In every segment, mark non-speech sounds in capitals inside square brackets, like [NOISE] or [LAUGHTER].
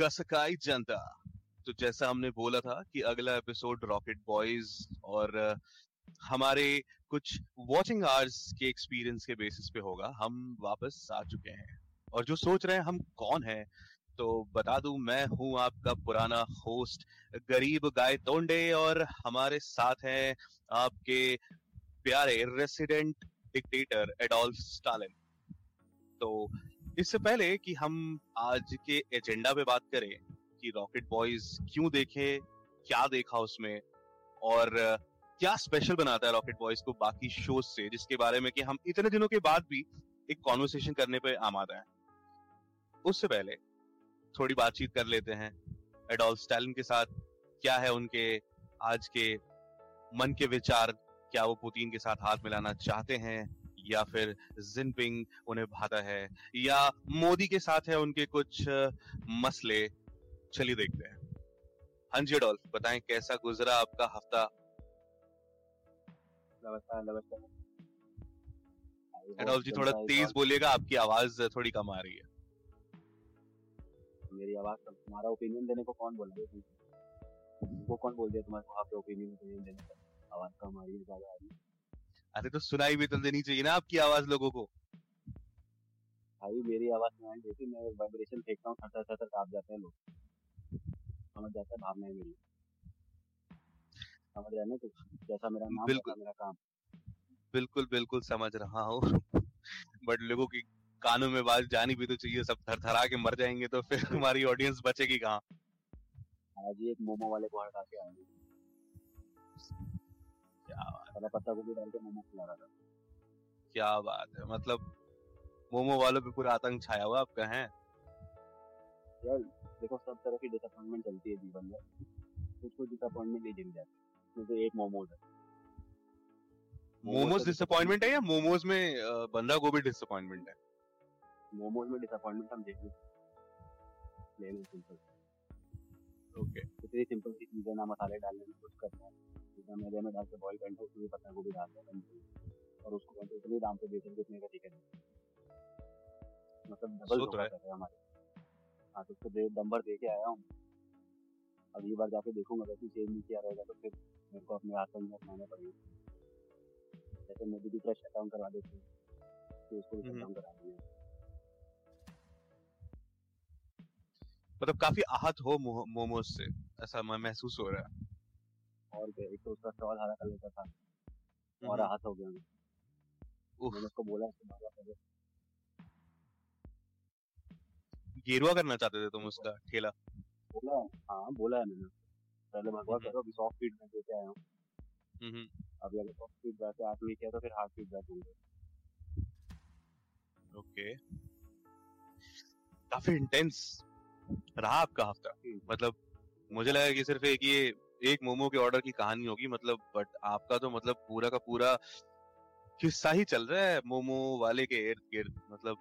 कसकाई जनता। तो जैसा हमने बोला था कि अगला एपिसोड रॉकेट बॉयज़ और हमारे कुछ वॉचिंग आवर्स के एक्सपीरियंस के बेसिस पे होगा। हम वापस आ चुके हैं। और जो सोच रहे हैं, हम कौन हैं? तो बता दूँ, मैं हूँ आपका पुराना होस्ट गरीब गाय तोंडे और हमारे साथ हैं आपके प्यारे रेसिडेंट डिक्टेटर एडोल्फ स्टालिन तो इससे पहले कि हम आज के एजेंडा पे बात करें, कि रॉकेट बॉयज़ क्यों देखे, क्या देखा उसमें, और क्या स्पेशल बनाता है रॉकेट बॉयज़ को बाकी शोज़ से, जिसके बारे में कि हम इतने दिनों के बाद भी एक कॉन्वर्सेशन करने पे आमादा है। उससे पहले थोड़ी बातचीत कर लेते हैं एडोल्फ स्टैलिन के साथ, क्या है उनके आज के मन के विचार, क्या वो पुतिन के साथ हाथ मिलाना चाहते हैं या फिर जिनपिंग उन्हें भाता है या मोदी के साथ है उनके कुछ मसले। चलिए देखते हैं। हाँ जी डॉल्फ बताएँ कैसा गुजरा आपका हफ़्ता? नमस्कार जी थोड़ा तेज बोलिएगा आपकी आवाज़ थोड़ी कम आ रही है। मेरी आवाज़ तुम्हारा ओपिनियन देने को कौन बोल रहा है? वो कौन बोल दिया तुम्हारे को? आपके ओपिनियन देने का आवाज़ कम आ रही है ज़्यादा आ रही है। अरे तो सुनाई भी तो देनी चाहिए ना आपकी आवाज़ लोगों को। भाई मेरी आवाज़ सुनाई देती मैं वाइब्रेशन फेंकता हूँ थर थर काँप जाते हैं लोग। समझ जाता है भावना है मेरी। समझ रहे ना तो जैसा मेरा नाम बिल्कुल। मेरा काम। बिल्कुल बिल्कुल समझ रहा हूँ। बट लोगों की कानों में बात जानी भी तो चाहिए सब थर थरा के मर जाएँगे तो फिर हमारी ऑडियंस बचेगी कहाँ? आज एक मोमो वाले को हटा के आएँगे क्या बात पत्ता गोभी डाल के मोमो खिला रहा था। क्या बात है मतलब मोमो वालों पे पूरा आतंक छाया हुआ आपका है यार देखो सब तरह की डिसअपॉइंटमेंट चलती है जीवन में। कुछ कुछ डिसअपॉइंटमेंट नहीं झेल जाती क्योंकि एक मोमोज है। मोमोज डिसअपॉइंटमेंट है या मोमोज में बंदा गोभी डिसअपॉइंटमेंट है? मोमोज में डिसअपॉइंटमेंट हम देख लें सिंपल ओके। इतनी सिंपल सी चीज़ें ना मसाले डालने में कुछ करना है। मैदे में डाल के बॉईल करना उसमें भी पत्ता गोभी डाल देना और उसको कहते इतने दाम पे बेचेंगे कितने का टिकट मतलब डबल रहे हैं। हमारे। हाँ तो उसको दे नंबर दे के आया हूँ। अगली बार जाके देखूँगा अगर चेंज नहीं किया रहेगा तो फिर मेरे को अपने हाथ में अपनाने पड़ेगा। जैसे मोदी की तरह शट डाउन करवा देते हैं तो उसको भी शट डाउन करा दिया। मतलब काफ़ी आहत हो मोमोज से ऐसा महसूस हो रहा है। और एक तो उसका स्टॉल हरा कलर का था और आहत हो गया मैंने उसको बोला पहले। गेरुआ करना चाहते थे तुम उसका ठेला? बोला हाँ बोला है मैंने पहले भगवा करो अभी सॉफ्ट फीडबैक देके आया हूँ। अभी अगर सॉफ्ट फ़ीड फीडबैक आप नहीं किया तो फिर हार्ड फीडबैक होंगे। ओके। काफ़ी इंटेंस रहा आपका हफ़्ता। मतलब मुझे लगा कि सिर्फ़ एक ये एक मोमो के ऑर्डर की कहानी होगी मतलब बट आपका तो मतलब पूरा का पूरा किस्सा ही चल रहा है मोमो वाले के इर्द गिर्द मतलब।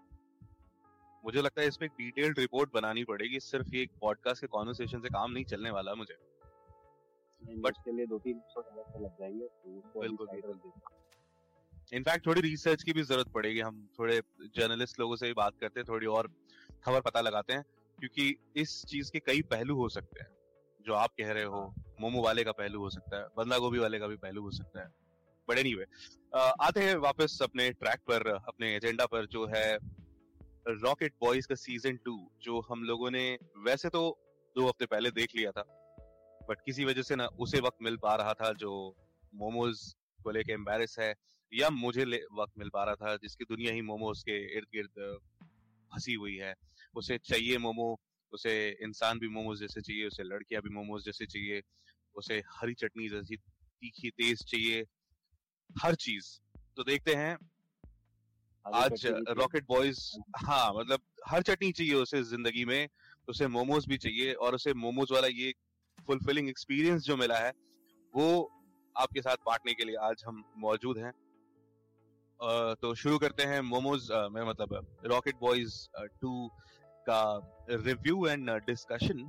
मुझे लगता है इसमें एक डिटेल्ड रिपोर्ट बनानी पड़ेगी सिर्फ़ एक पॉडकास्ट के कॉन्वर्सेशन से काम नहीं चलने वाला मुझे। बट के लिए दो तीन तो लग जाएँगे तो बिल्कुल इनफैक्ट थोड़ी रिसर्च की भी ज़रूरत पड़ेगी हम थोड़े जर्नलिस्ट लोगों से भी बात करते हैं थोड़ी और खबर पता लगाते हैं क्योंकि इस चीज़ के कई पहलू हो सकते हैं। जो आप कह रहे हो मोमो वाले का पहलू हो सकता है बंदा गोभी वाले का भी पहलू हो सकता है। बट एनी आते हैं वापस अपने ट्रैक पर अपने एजेंडा पर जो है रॉकेट बॉयज़ का सीज़न टू जो हम लोगों ने वैसे तो दो हफ़्ते पहले देख लिया था बट किसी वजह से ना उसे वक्त मिल पा रहा था जो मोमोज को लेके एम्बेरस है या मुझे वक्त मिल पा रहा था जिसकी दुनिया ही मोमोज के इर्द गिर्द फंसी हुई है। उसे चाहिए मोमो उसे इंसान भी मोमोज जैसे चाहिए उसे लड़कियाँ भी मोमोज जैसे चाहिए उसे हरी चटनी जैसी तीखी तेज चाहिए हर चीज़। तो देखते हैं आज रॉकेट बॉयज़ हाँ। मतलब हर चटनी चाहिए उसे ज़िंदगी में उसे मोमोज भी चाहिए और उसे मोमोज वाला ये फुलफिलिंग एक्सपीरियंस जो मिला है वो आपके साथ बांटने के लिए आज हम मौजूद हैं। तो शुरू करते हैं मोमोज में मतलब रॉकेट बॉयज़ टू का रिव्यू एंड डिस्कशन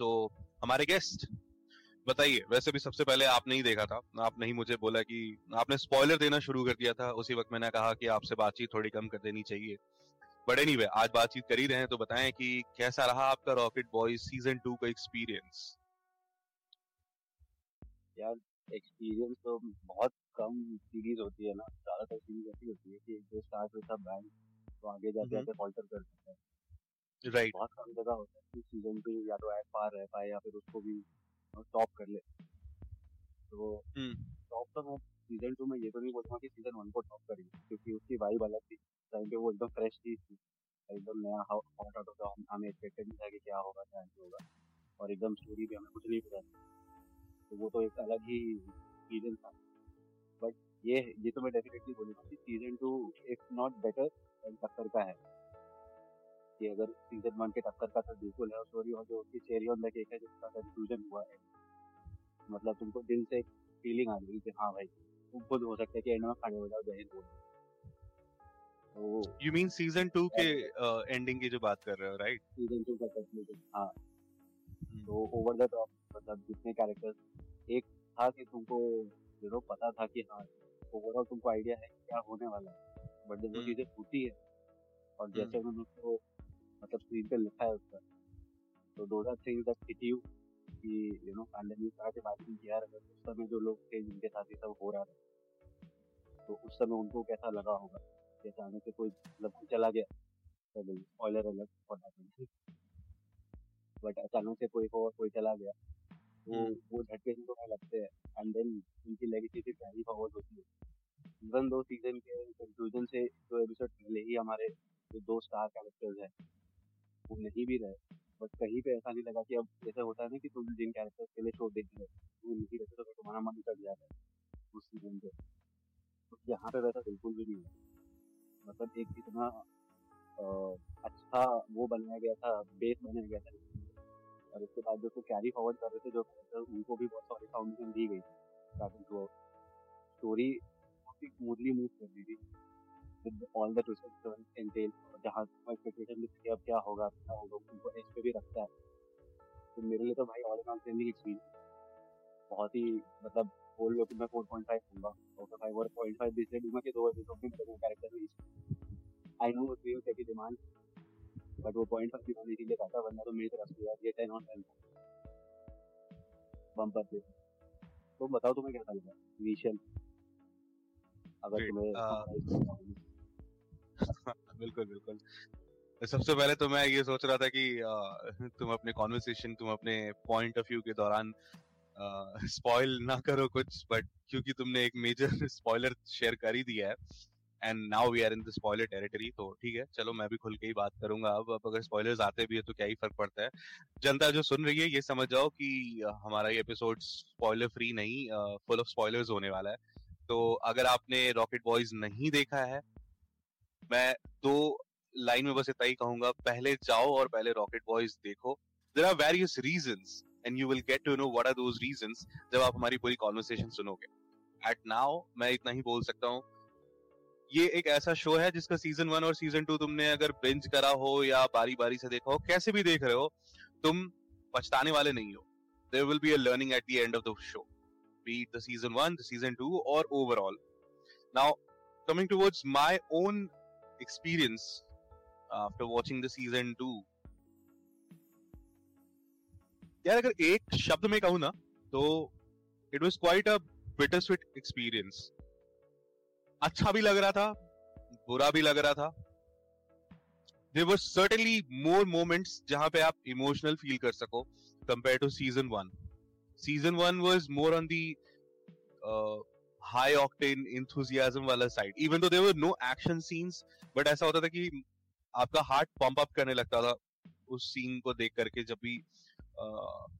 तो हमारे गेस्ट बताइए वैसे भी सबसे पहले आपने ही देखा था आपने ही मुझे बोला कि आपने स्पॉइलर देना शुरू कर दिया था उसी वक्त मैंने कहा कि आपसे बातचीत थोड़ी कम कर देनी चाहिए बट एनी anyway, आज बातचीत कर ही रहे हैं तो बताएँ कि कैसा रहा आपका रॉकेट बॉयज़ सीज़न टू का एक्सपीरियंस यार एक्सपीरियंस तो बहुत कम सीरीज़ होती है ना ज़्यादातर सीरीज़ ऐसी होती है कि जो स्टार्ट विद अ बैंग तो आगे जाते जाते फॉल्टर कर सकता है। राइट बहुत कम जगह होता है कि सीज़न टू या तो एट पार रह पाए या फिर उसको भी टॉप कर ले। तो टॉप तो मैं सीज़न टू में ये तो नहीं बोलूँगा कि सीज़न वन को टॉप करेंगे क्योंकि उसकी वाइब अलग थी। टाइम पे वो एकदम फ्रेश चीज़ थी। एकदम नया हॉट आउट द हमें एक्सपेक्टेड नहीं था कि क्या होगा क्या नहीं होगा। और एकदम स्टोरी भी हमें कुछ नहीं पता तो वो तो एक अलग ही सीज़न था। बट ये ये तो मैं डेफिनेटली बोलूँगा कि season two if not better टक्कर का है। कि अगर सीज़न वन के टक्कर का तो बिल्कुल है और जो उसकी चेरी ऑन द केक है जिसका कंक्लूजन हुआ है। मतलब तुमको दिल से फीलिंग आ रही कि हाँ भाई तुम खुद हो सकता है कि एंड में खड़े हो। जाओ जय हिंद बोल यू मीन सीज़न टू के एंडिंग की जो बात कर रहे हो राइट सीज़न टू का कंक्लूजन हाँ। Hmm. तो ओवर द टॉप मतलब जितने कैरेक्टर्स एक था कि तुमको यू नो पता था कि हाँ ओवरऑल तुमको आइडिया है क्या होने वाला है। बट जब वो hmm. चीज़ें होती है और hmm. जैसे उन्होंने उसको मतलब स्क्रीन पे लिखा है उसका। तो दो हज़ार थिंग्स दैट हिट यू कि यू नो पैंडेमिक का के बाद में यार अगर उस समय जो लोग थे जिनके साथ ये सब हो रहा था तो उस समय उनको कैसा लगा होगा? कि अचानक से कोई मतलब चला गया स्पॉइलर अलग फॉर दैट बट अचानक से कोई और कोई चला गया तो हम्म। वो झटके से तुम्हें लगते हैं। एंड देन उनकी लेगेसी फिर कैरी फॉरवर्ड होती है। इवन दो सीज़न के कंक्लूजन से जो एपिसोड पहले ही हमारे जो दो स्टार कैरेक्टर्स हैं वो नहीं भी रहे। बट कहीं पे ऐसा नहीं लगा कि अब जैसे होता है ना कि तुम जिन कैरेक्टर्स के लिए शो देख रहे वो नहीं रहते तो तुम्हारा मन कट जाता है उस सीज़न पे। तो यहाँ पे वैसा बिल्कुल भी नहीं है। मतलब एक इतना अच्छा वो बनाया गया था बेस बनाया गया था। और उसके बाद जो उसको कैरी फॉरवर्ड कर रहे थे, जो उनको भी बहुत सारी फाउंडेशन दी गई थी। स्टार्टिंग टू स्टोरी काफ़ी स्मूथली मूव कर रही थी। ऑल द एंटेल जहाँ एक्सपेक्टेशन थी अब क्या होगा क्या होगा उनको एज पे भी रखता है। तो मेरे लिए तो भाई all in all seeming experience बहुत ही मतलब बोल लो कि मैं 4.5 दूँगा और 5 और 0.5 भी इसलिए दूँगा कि दो एपिसोड में मेरे कैरेक्टर में I know we will take demand but वो 0.5 भी मैंने इसीलिए कहा था वरना तो मेरी तरफ़ से यार ये 10 ऑन 10 बम्पर पे तो बताओ तुम्हें कैसा लगा इनिशियल अगर तुम्हें बिल्कुल बिल्कुल। सबसे पहले तो मैं ये सोच रहा था कि तुम अपने कॉन्वर्सेशन तुम अपने पॉइंट ऑफ़ व्यू के दौरान स्पॉइल ना करो कुछ बट क्योंकि तुमने एक मेजर स्पॉइलर शेयर कर ही दिया है and now we are in the spoiler territory तो ठीक है, चलो मैं भी खुल के ही बात करूँगा। अब अब अगर स्पॉयलर्स आते भी है तो क्या ही फ़र्क पड़ता है? जनता जो सुन रही है, ये समझ जाओ कि हमारा ये एपिसोड स्पॉइलर फ्री नहीं फुल ऑफ़ स्पॉयलर्स होने वाला है। तो अगर आपने रॉकेट बॉयज़ नहीं देखा है मैं दो लाइन में बस इतना ही कहूँगा, पहले जाओ और पहले रॉकेट बॉयज़ देखो। There are various reasons and you will get to know what are those reasons जब आप हमारी पूरी कॉन्वर्सेशन सुनोगे। एट नाउ मैं इतना ही बोल सकता हूँ। ये एक ऐसा शो है जिसका सीज़न वन और सीज़न टू तुमने अगर बिंज करा हो या बारी बारी से देखा हो, कैसे भी देख रहे हो, तुम पछताने वाले नहीं हो। There will be a learning at the end of the show be the season one the season two और overall now coming towards my own experience after watching the season 2 यार, अगर एक शब्द में कहूँ ना तो it was quite a bitter sweet experience अच्छा भी लग रहा था, बुरा भी लग रहा था. देर वर सर्टनली मोर मोमेंट्स जहाँ पे आप इमोशनल फील कर सको compare to season one season one was more on the high octane enthusiasm वाला side even though there were no action scenes but ऐसा होता था कि आपका हार्ट पंप अप करने लगता था उस सीन को देख करके जब भी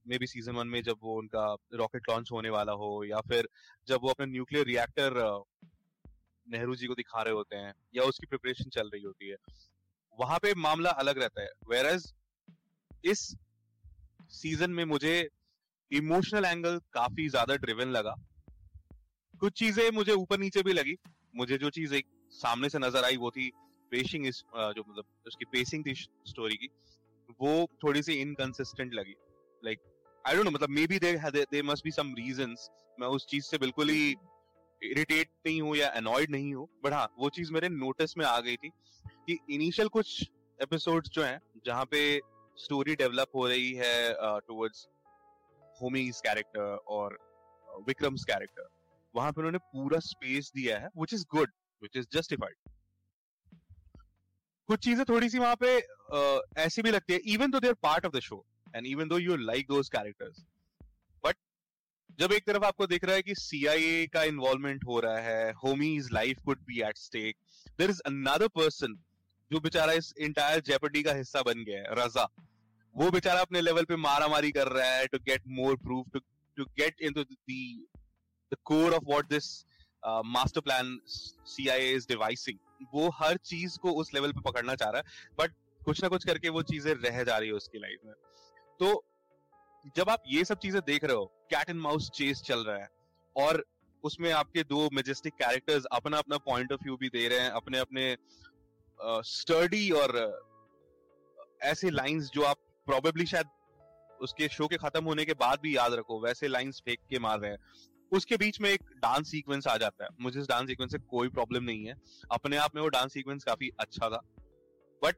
मे बी सीज़न वन में जब वो उनका रॉकेट लॉन्च होने वाला हो या फिर जब वो अपने न्यूक्लियर रिएक्टर नेहरू जी को दिखा रहे होते हैं या उसकी प्रिपरेशन चल रही होती है, वहाँ पे मामला अलग रहता है. वेर एज इस सीज़न में मुझे इमोशनल एंगल काफ़ी ज़्यादा ड्रिवन लगा। कुछ चीज़ें मुझे ऊपर नीचे भी लगी। मुझे जो चीज़ एक सामने से नज़र आई वो थी पेशिंग इस जो मतलब उसकी पेसिंग थी स्टोरी की, वो थोड़ी सी इनकंसिस्टेंट लगी। लाइक आई डोंट नो मतलब maybe there must be some reasons मैं उस चीज़ से बिल्कुल ही इरिटेट नहीं हूँ या अनॉयड नहीं हूँ बट हाँ वो चीज़ मेरे नोटिस में आ गई थी कि इनिशियल कुछ एपिसोड्स जो हैं, जहाँ पे स्टोरी डेवलप हो रही है टुवर्ड्स होमीज कैरेक्टर और विक्रम्स कैरेक्टर वहाँ पे उन्होंने पूरा स्पेस दिया है which is good which is justified कुछ चीज़ें थोड़ी सी वहाँ पे uh, ऐसी भी लगती है even though they're part of the show and even though you like those characters but जब एक तरफ़ आपको दिख रहा है कि सीआईए का इन्वॉल्वमेंट हो रहा है Homi's life could be at stake there is another person जो बेचारा इस इंटायर जेपडी का हिस्सा बन गया है रजा वो बेचारा अपने लेवल पे मारा मारी कर रहा है to get more proof to to get into the core of what this master plan CIA is devising वो हर चीज़ को उस लेवल पे पकड़ना चाह रहा है बट कुछ ना कुछ करके वो चीज़ें रह जा रही है उसकी लाइफ में। तो जब आप ये सब चीज़ें देख रहे हो कैट एंड माउस चेस चल रहा है, और उसमें आपके दो मेजेस्टिक कैरेक्टर्स अपना अपना पॉइंट ऑफ़ व्यू भी दे रहे हैं अपने अपने स्टडी और ऐसे लाइंस जो आप प्रोबेबली शायद उसके शो के खत्म होने के बाद भी याद रखो, वैसे लाइंस फेंक के मार रहे हैं। उसके बीच में एक डांस सीक्वेंस आ जाता है। मुझे इस डांस सीक्वेंस से कोई प्रॉब्लम नहीं है। अपने आप में वो डांस सीक्वेंस काफ़ी अच्छा था। बट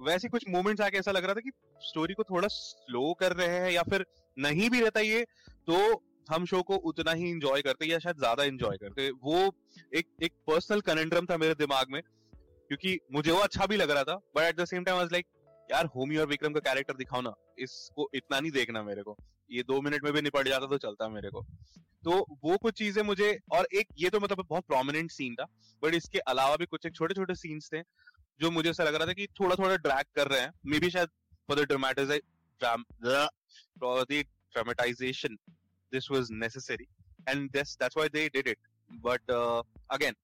वैसे कुछ मोमेंट्स आके ऐसा लग रहा था कि स्टोरी को थोड़ा स्लो कर रहे हैं या फिर नहीं भी रहता ये तो हम शो को उतना ही इंजॉय करते या शायद ज़्यादा इंजॉय करते। वो एक एक पर्सनल कनेंड्रम था मेरे दिमाग में, क्योंकि मुझे वो अच्छा भी लग रहा था but at the same time like यार होमी और विक्रम का कैरेक्टर दिखाओ ना। इसको इतना नहीं देखना मेरे को। ये दो मिनट में भी निपट जाता तो चलता मेरे को। तो वो कुछ चीज़ें मुझे और एक ये तो मतलब बहुत प्रोमिनेंट सीन था बट इसके अलावा भी कुछ एक छोटे छोटे सीन्स थे जो मुझे ऐसा लग रहा था कि थोड़ा थोड़ा ड्रैग कर रहे हैं। मे बी शायद the dramatization was necessary and this that's why they did it. But uh, again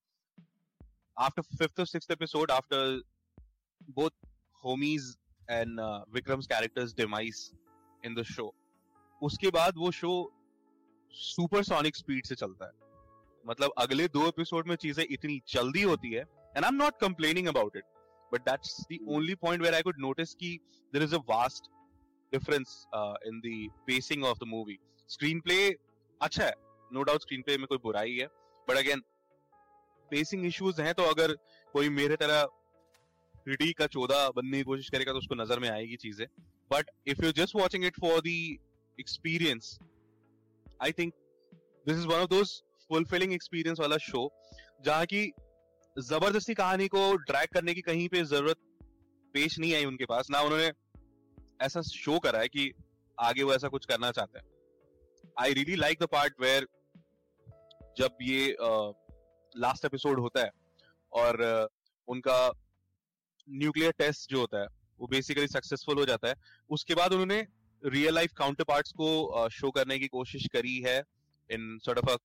after fifth or sixth episode after both homies and Vikram's characters demise in the show उसके बाद वो show supersonic speed से चलता है। मतलब अगले दो episode में चीज़ें इतनी जल्दी होती है and I am not complaining about it but that's the only point where I could notice की there is a vast difference in the pacing of the movie screenplay अच्छा है नो डाउट स्क्रीन प्ले में कोई बुराई है but again pacing issues हैं तो अगर कोई मेरे तरह पीढ़ी का चौदह बनने की कोशिश करेगा तो उसको नज़र में आएगी चीज़ें। But if you just watching it for the experience I think this is one of those fulfilling experience वाला शो जहाँ की ज़बरदस्ती कहानी को ड्रैग करने की कहीं पे ज़रूरत पेश नहीं आई उनके पास ना उन्होंने ऐसा शो करा है कि आगे वो ऐसा कुछ करना चाहते हैं। I really like the part where जब ये लास्ट uh, एपिसोड होता है और uh, उनका न्यूक्लियर टेस्ट जो होता है, वो बेसिकली सक्सेसफुल हो जाता है। उसके बाद उन्होंने रियल लाइफ काउंटर पार्ट को शो करने की कोशिश करी है इन सॉर्ट ऑफ़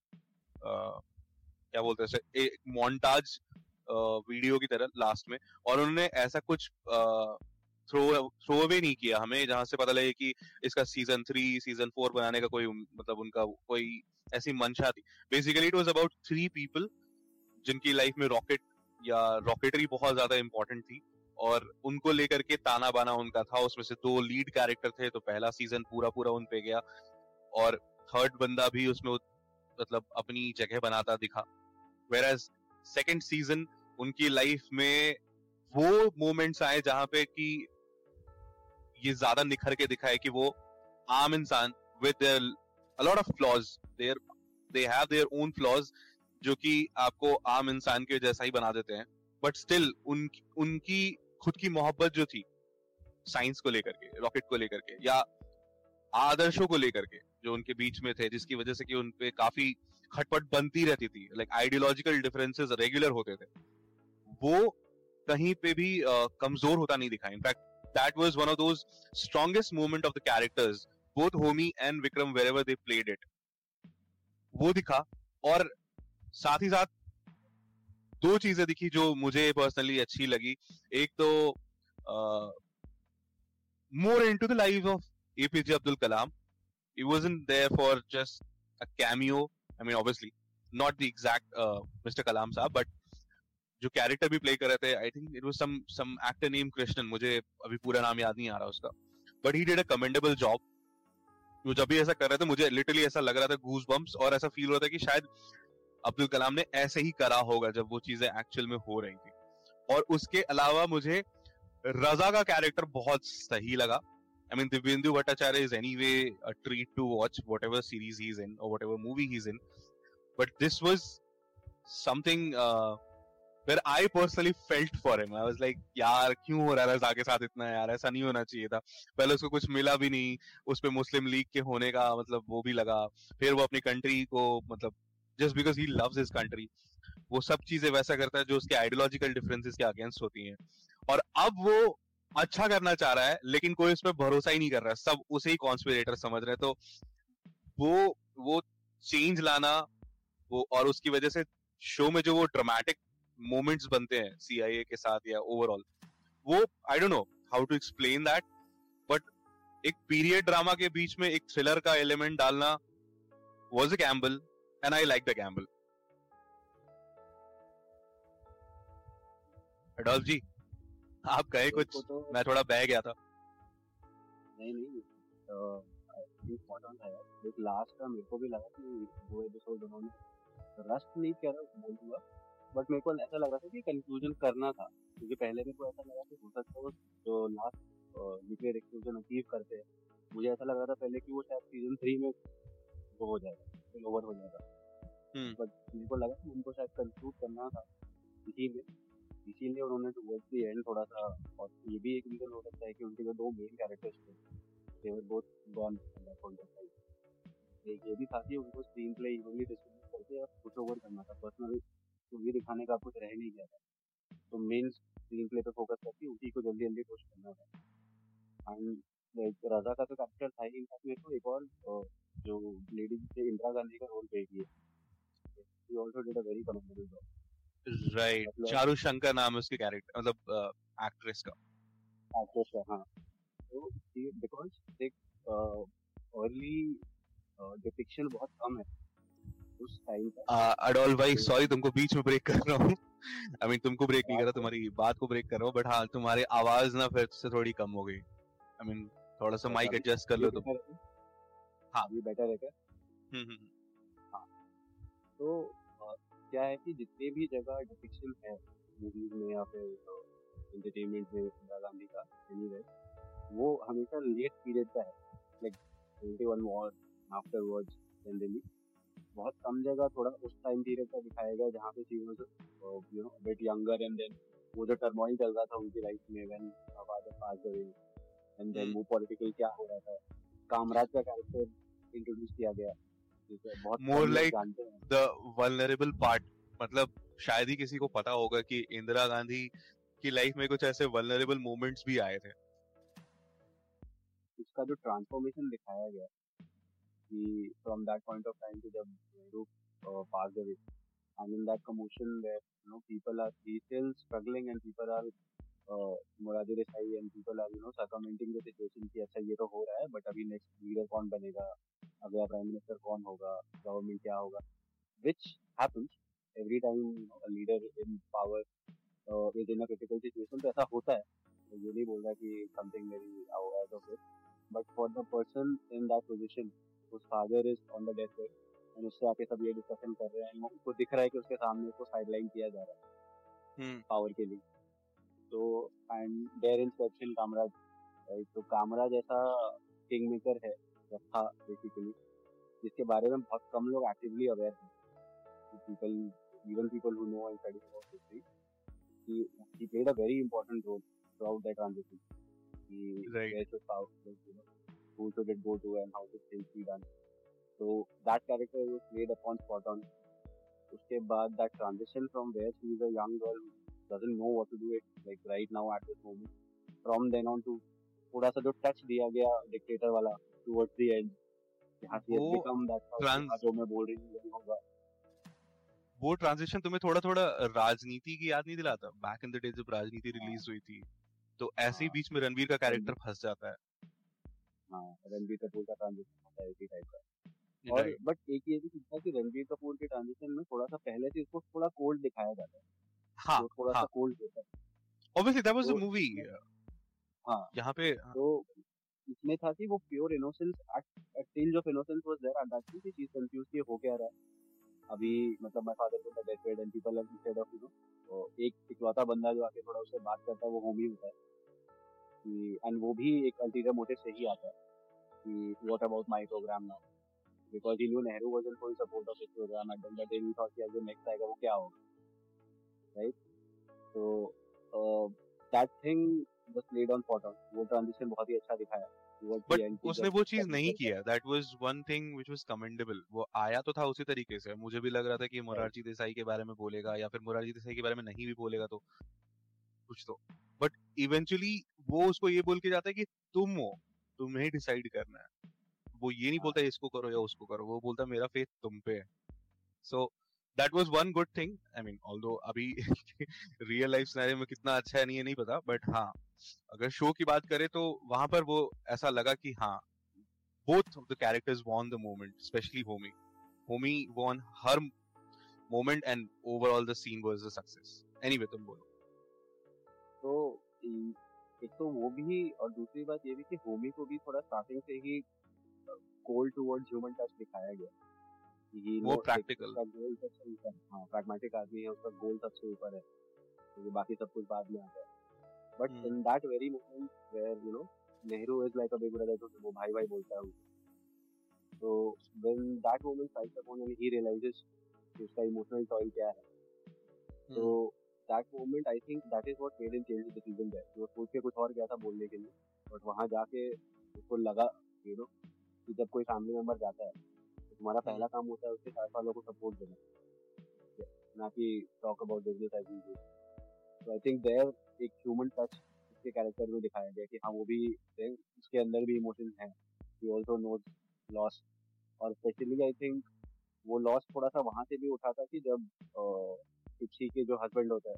क्या बोलते हैं मोन्टाज वीडियो की तरह लास्ट में। और उन्होंने ऐसा कुछ थ्रो थ्रो अवे नहीं किया हमें, जहाँ से पता लगे कि इसका सीज़न थ्री सीज़न फोर बनाने का कोई मतलब उनका कोई ऐसी मंशा थी। Basically it was about three people जिनकी लाइफ में रॉकेट या रॉकेटरी बहुत ज़्यादा इंपॉर्टेंट थी और उनको लेकर के ताना बाना उनका था। उसमें से दो लीड कैरेक्टर थे तो पहला सीज़न पूरा पूरा उन पे गया और थर्ड बंदा भी उसमें मतलब अपनी जगह बनाता दिखा। वेर एज सेकेंड सीज़न उनकी लाइफ में वो मोमेंट्स आए जहाँ पे कि ये ज़्यादा निखर के दिखा है कि वो आम इंसान with of flaws there they have their own flaws जो कि आपको आम इंसान के जैसा ही बना देते हैं। बट स्टिल उन उनकी खुद की मोहब्बत जो थी साइंस को लेकर के रॉकेट को लेकर के या आदर्शों को लेकर के जो उनके बीच में थे जिसकी वजह से कि उनपे काफ़ी खटपट बनती रहती थी लाइक आइडियोलॉजिकल डिफरेंसेस रेगुलर होते थे वो कहीं पे भी uh, कमज़ोर होता नहीं दिखा। In fact that was one of those strongest movement of the characters both Homi and Vikram wherever they played it वो दिखा। और साथ ही साथ दो चीज़ें दिखी जो मुझे पर्सनली अच्छी लगी। एक तो more into the life of APJ Abdul Kalam he wasn't there for just a cameo. I mean, obviously, not the exact uh, Mr. Kalam साहब, but जो कैरेक्टर भी प्ले कर रहे थे I think it was some some actor name Krishnan मुझे अभी पूरा नाम याद नहीं आ रहा उसका। But he did a commendable job जब भी ऐसा कर रहे थे मुझे लिटरली ऐसा लग रहा था गूज बम्प्स और ऐसा फील हो रहा था कि शायद अब्दुल कलाम ने ऐसे ही करा होगा जब वो चीज़ें एक्चुअल में हो रही थी। और उसके अलावा मुझे रजा का कैरेक्टर बहुत सही लगा। I mean Divyendu Bhattacharya is anyway treat to watch whatever series he in movie he but this was something फिर I personally felt for him I was like यार, क्यों हो रहा है रजा के साथ इतना यार? ऐसा नहीं होना चाहिए था। पहले उसको कुछ मिला भी नहीं, उस पर मुस्लिम लीग के होने का मतलब वो भी लगा। फिर वो अपनी कंट्री को मतलब just because he loves his country वो सब चीज़ें वैसा करता है जो उसके आइडियोलॉजिकल डिफरेंसेस के अगेंस्ट होती हैं। और अब वो अच्छा करना चाह रहा है, लेकिन कोई उस पर भरोसा ही नहीं कर रहा है। सब उसे ही कॉन्स्पिरेटर समझ रहे तो वो वो चेंज लाना, वो और उसकी वजह से शो में जो वो ड्रामेटिक मोमेंट्स बनते हैं सीआईए के साथ या ओवरऑल वो I don't know how to explain that but एक पीरियड ड्रामा के बीच में एक थ्रिलर का एलिमेंट डालना was a gamble and I like the gamble Adolf ji आप गए कुछ? तो मैं थोड़ा बह गया था। नहीं नहीं एक लास्ट का मेरे को भी लगा कि वो एपिसोड उन्होंने। रस्ट नहीं कह रहा बोल दूँगा। बट मेरे को ऐसा लग रहा था कि कंक्लूजन करना था। क्योंकि पहले मेरे को ऐसा लगा कि हो सकता है जो लास्ट न्यूक्लियर एक्सप्लोजन अचीव करते हैं मुझे ऐसा लग रहा था पहले कि वो शायद सीज़न थ्री में वो हो जाएगा ओवर हो जाएगा। But hmm. लगा कि उनको शायद कंक्लूड करना था। इसी में इसीलिए उन्होंने टुवर्ड्स द एंड थोड़ा सा और ये भी एक रीजन हो सकता है कि उनके जो दो मेन कैरेक्टर्स थे दे वर बोथ गॉन एक ये भी था कि उनको स्क्रीन प्ले इवनली डिस्ट्रीब्यूट करके अब पुश ओवर करना था। पर्सनली मूवी दिखाने का कुछ रह नहीं गया था। तो मेन स्क्रीन प्ले पे फोकस करके उसी को जल्दी जल्दी पुश करना था। एंड लाइक राजा का तो कैरेक्टर था ही। इनफैक्ट मेरे को एक और जो लेडी से इंदिरा गांधी का रोल प्ले किया। He also did a very phenomenal job. Right मतलब चारू शंकर नाम है उसके कैरेक्टर मतलब एक्ट्रेस का। एक्ट्रेस का हाँ। तो बिकॉज़ एक अर्ली डिपिक्शन बहुत कम है उस टाइम का अडोल भाई सॉरी तुमको बीच में ब्रेक कर रहा हूँ। आई मीन तुमको ब्रेक नहीं कर रहा तुम्हारी बात को ब्रेक कर रहा हूँ बट हाँ तुम्हारी आवाज़ ना फिर से थोड़ी कम हो गई। आई मीन थोड़ा सा माइक एडजस्ट कर लो तुम। हाँ? ये बेटर है क्या? हम्म, हम्म, हम्म। तो क्या है कि जितने भी जगह डिपिक्शन है मूवीज़ में या फिर एंटरटेनमेंट में इंदिरा गांधी का एनी वो हमेशा लेट पीरियड का है। Like twenty one war afterwards generally बहुत कम जगह थोड़ा उस टाइम पीरियड का दिखाया गया जहाँ पे she was you know bit younger and then वो जो टर्मोइल चल रहा था उनकी लाइफ में when father pass away and then वो पॉलिटिकल क्या हो रहा था। कामराज का कैरेक्टर इंट्रोड्यूस किया गया। More like the vulnerable part मतलब शायद ही किसी को पता होगा कि इंदिरा गांधी की लाइफ में कुछ ऐसे वल्नरेबल मोमेंट्स भी आए थे उसका जो ट्रांसफॉर्मेशन दिखाया गया कि from that point of time to जब Nehru pass away and in that commotion where you know people are still struggling and people are uh, Moradi Desai and people are you know circumventing the situation कि अच्छा ये तो हो रहा है but अभी next leader कौन बनेगा अगला प्राइम मिनिस्टर कौन होगा गवर्नमेंट क्या होगा which happens every time leader in power is in a critical situation तो ऐसा होता है। तो ये नहीं बोल रहा कि something very out of it but for the person in that position whose father is on the death bed and उससे आके सब ये डिस्कशन कर रहे हैं उसको दिख रहा है कि उसके सामने उसको साइडलाइन किया जा रहा है। Power hmm. के लिए। तो एंड देयर इंस्पेक्शन कामराज तो कामराज ऐसा किंग मेकर है रखा बेसिकली जिसके बारे में बहुत कम लोग एक्टिवली अवेयर हैं। People even people who know in studies about history कि he played a very important role throughout transition कि right so how you know who should it go to and how to think be done so that character was played upon spot on उसके बाद that transition from where she is a young girl doesn't know what to do like right now at this moment from then on to थोड़ा सा जो touch दिया गया dictator वाला towards the end. become that trans- जो मैं बोल रही हूँ होगा। वो ट्रांजिशन तुम्हें थोड़ा थोड़ा राजनीति की याद नहीं दिलाता? बैक इन द डे जब राजनीति रिलीज़ हाँ। हुई थी तो ऐसे ही हाँ। बीच में रणवीर का कैरेक्टर फंस जाता है। हाँ रणवीर कपूर का ट्रांजिशन होता है इसी टाइप का। और बट एक ये भी चीज़ था कि रणवीर कपूर के ट्रांजिशन में थोड़ा सा पहले से इसको थोड़ा कोल्ड दिखाया जाता है। हाँ थोड़ा हाँ. सा कोल्ड होता है। Obviously that was a movie हाँ। यहाँ पे तो इसमें था कि वो pure innocence at of innocence was there at that कि चीज़ कंफ्यूज की हो क्या रहा है। अभी मतलब माय फादर को death bed and people have said of you know तो एक इकलौता बंदा जो आके थोड़ा उससे बात करता है, वो होमी होता है। कि एंड वो भी एक अल्टीरियर मोटिव से ही आता है कि what about my program now because he knew Nehru was in full support of his program at the day he thought कि अगर नेक्स्ट आएगा वो क्या होगा? राइट तो that thing was played on पॉटन वो ट्रांजिशन बहुत ही अच्छा दिखाया। बट उसने वो चीज़ नहीं किया। That was one thing which was commendable वो आया तो था उसी तरीके से। मुझे भी लग रहा था कि मोरारजी देसाई के बारे में बोलेगा या फिर मोरारजी देसाई के बारे में नहीं भी बोलेगा तो कुछ तो। बट इवेंचुअली वो उसको ये बोल के जाता है कि तुम हो। तुम्हें डिसाइड करना है। वो ये नहीं हाँ। बोलता इसको करो या उसको करो। वो बोलता मेरा फेथ तुम पे है। So that was one good thing I mean although अभी रियल लाइफ सिनेरियो में कितना अच्छा है नहीं है नहीं पता बट हाँ अगर शो की बात करें तो वहाँ पर वो ऐसा लगा कि हाँ both of the characters won the moment, especially Homi. Homi won her moment and overall the scene was a success. Anyway, तुम बोलो. तो एक तो वो भी और दूसरी बात ये भी कि होमी को भी थोड़ा स्टार्टिंग से ही कोल्ड टुवर्ड्स ह्यूमन टच दिखाया गया वो प्रैक्टिकल गोल सबसे ऊपर हाँ। प्रैग्मेटिक आदमी है उसका गोल सबसे ऊपर है। तो बाकी सब कुछ बाद में आता है। But in that very moment where you know Nehru is like a big brother तो वो भाई भाई बोलता है तो when that moment strikes upon and he realizes कि उसका इमोशनल टॉय क्या है। तो that moment I think that is what made him change the decision that वो सोच के कुछ और गया था बोलने के लिए। बट वहाँ जाके उसको लगा यू नो कि जब कोई फैमिली मेंबर जाता है तुम्हारा hmm. पहला काम होता है उसके साथ वालों को सपोर्ट देना। ना कि talk about business as usual तो आई थिंक देयर एक ह्यूमन टच उसके कैरेक्टर में दिखाया गया कि हाँ वो भी उसके अंदर भी इमोशंस हैं। ही आल्सो नोज़ लॉस और स्पेशली आई थिंक वो लॉस थोड़ा सा वहाँ से भी उठा था कि जब पिछी के जो हस्बैंड होता है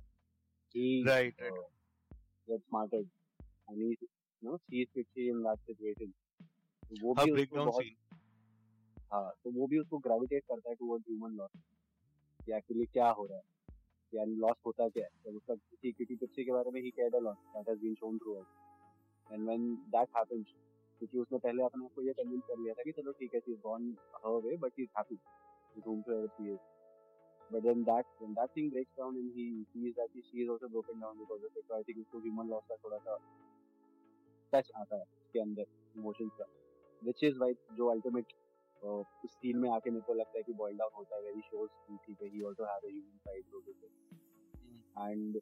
he right get smarted and he know she is पिछी in that situation वो भी उसको बहुत हाँ तो वो भी उसको ग्रेविटेट करता है टुवर्ड ह्यूमन लॉस कि एक्चुअली क्या हो रहा है? यानी लॉस होता क्या है? जब उसका किसी पिप्सी के बारे में ही कह loss that has been shown throughout and when that happens क्योंकि उसने पहले अपने आप को ये कन्विंस कर लिया था कि चलो ठीक है she is gone her way but he is happy with whom to ever she is then that when that thing breaks down and he sees that he, she is also broken down because of it so I think उसको human loss का थोड़ा सा touch आता है उसके अंदर emotions का. Which is why जो अल्टीमेट उस सीन में आके मेरे को लगता है कि बॉइल डाउन होता है वेरी शोज़ की ठीक he also have a human side to से एंड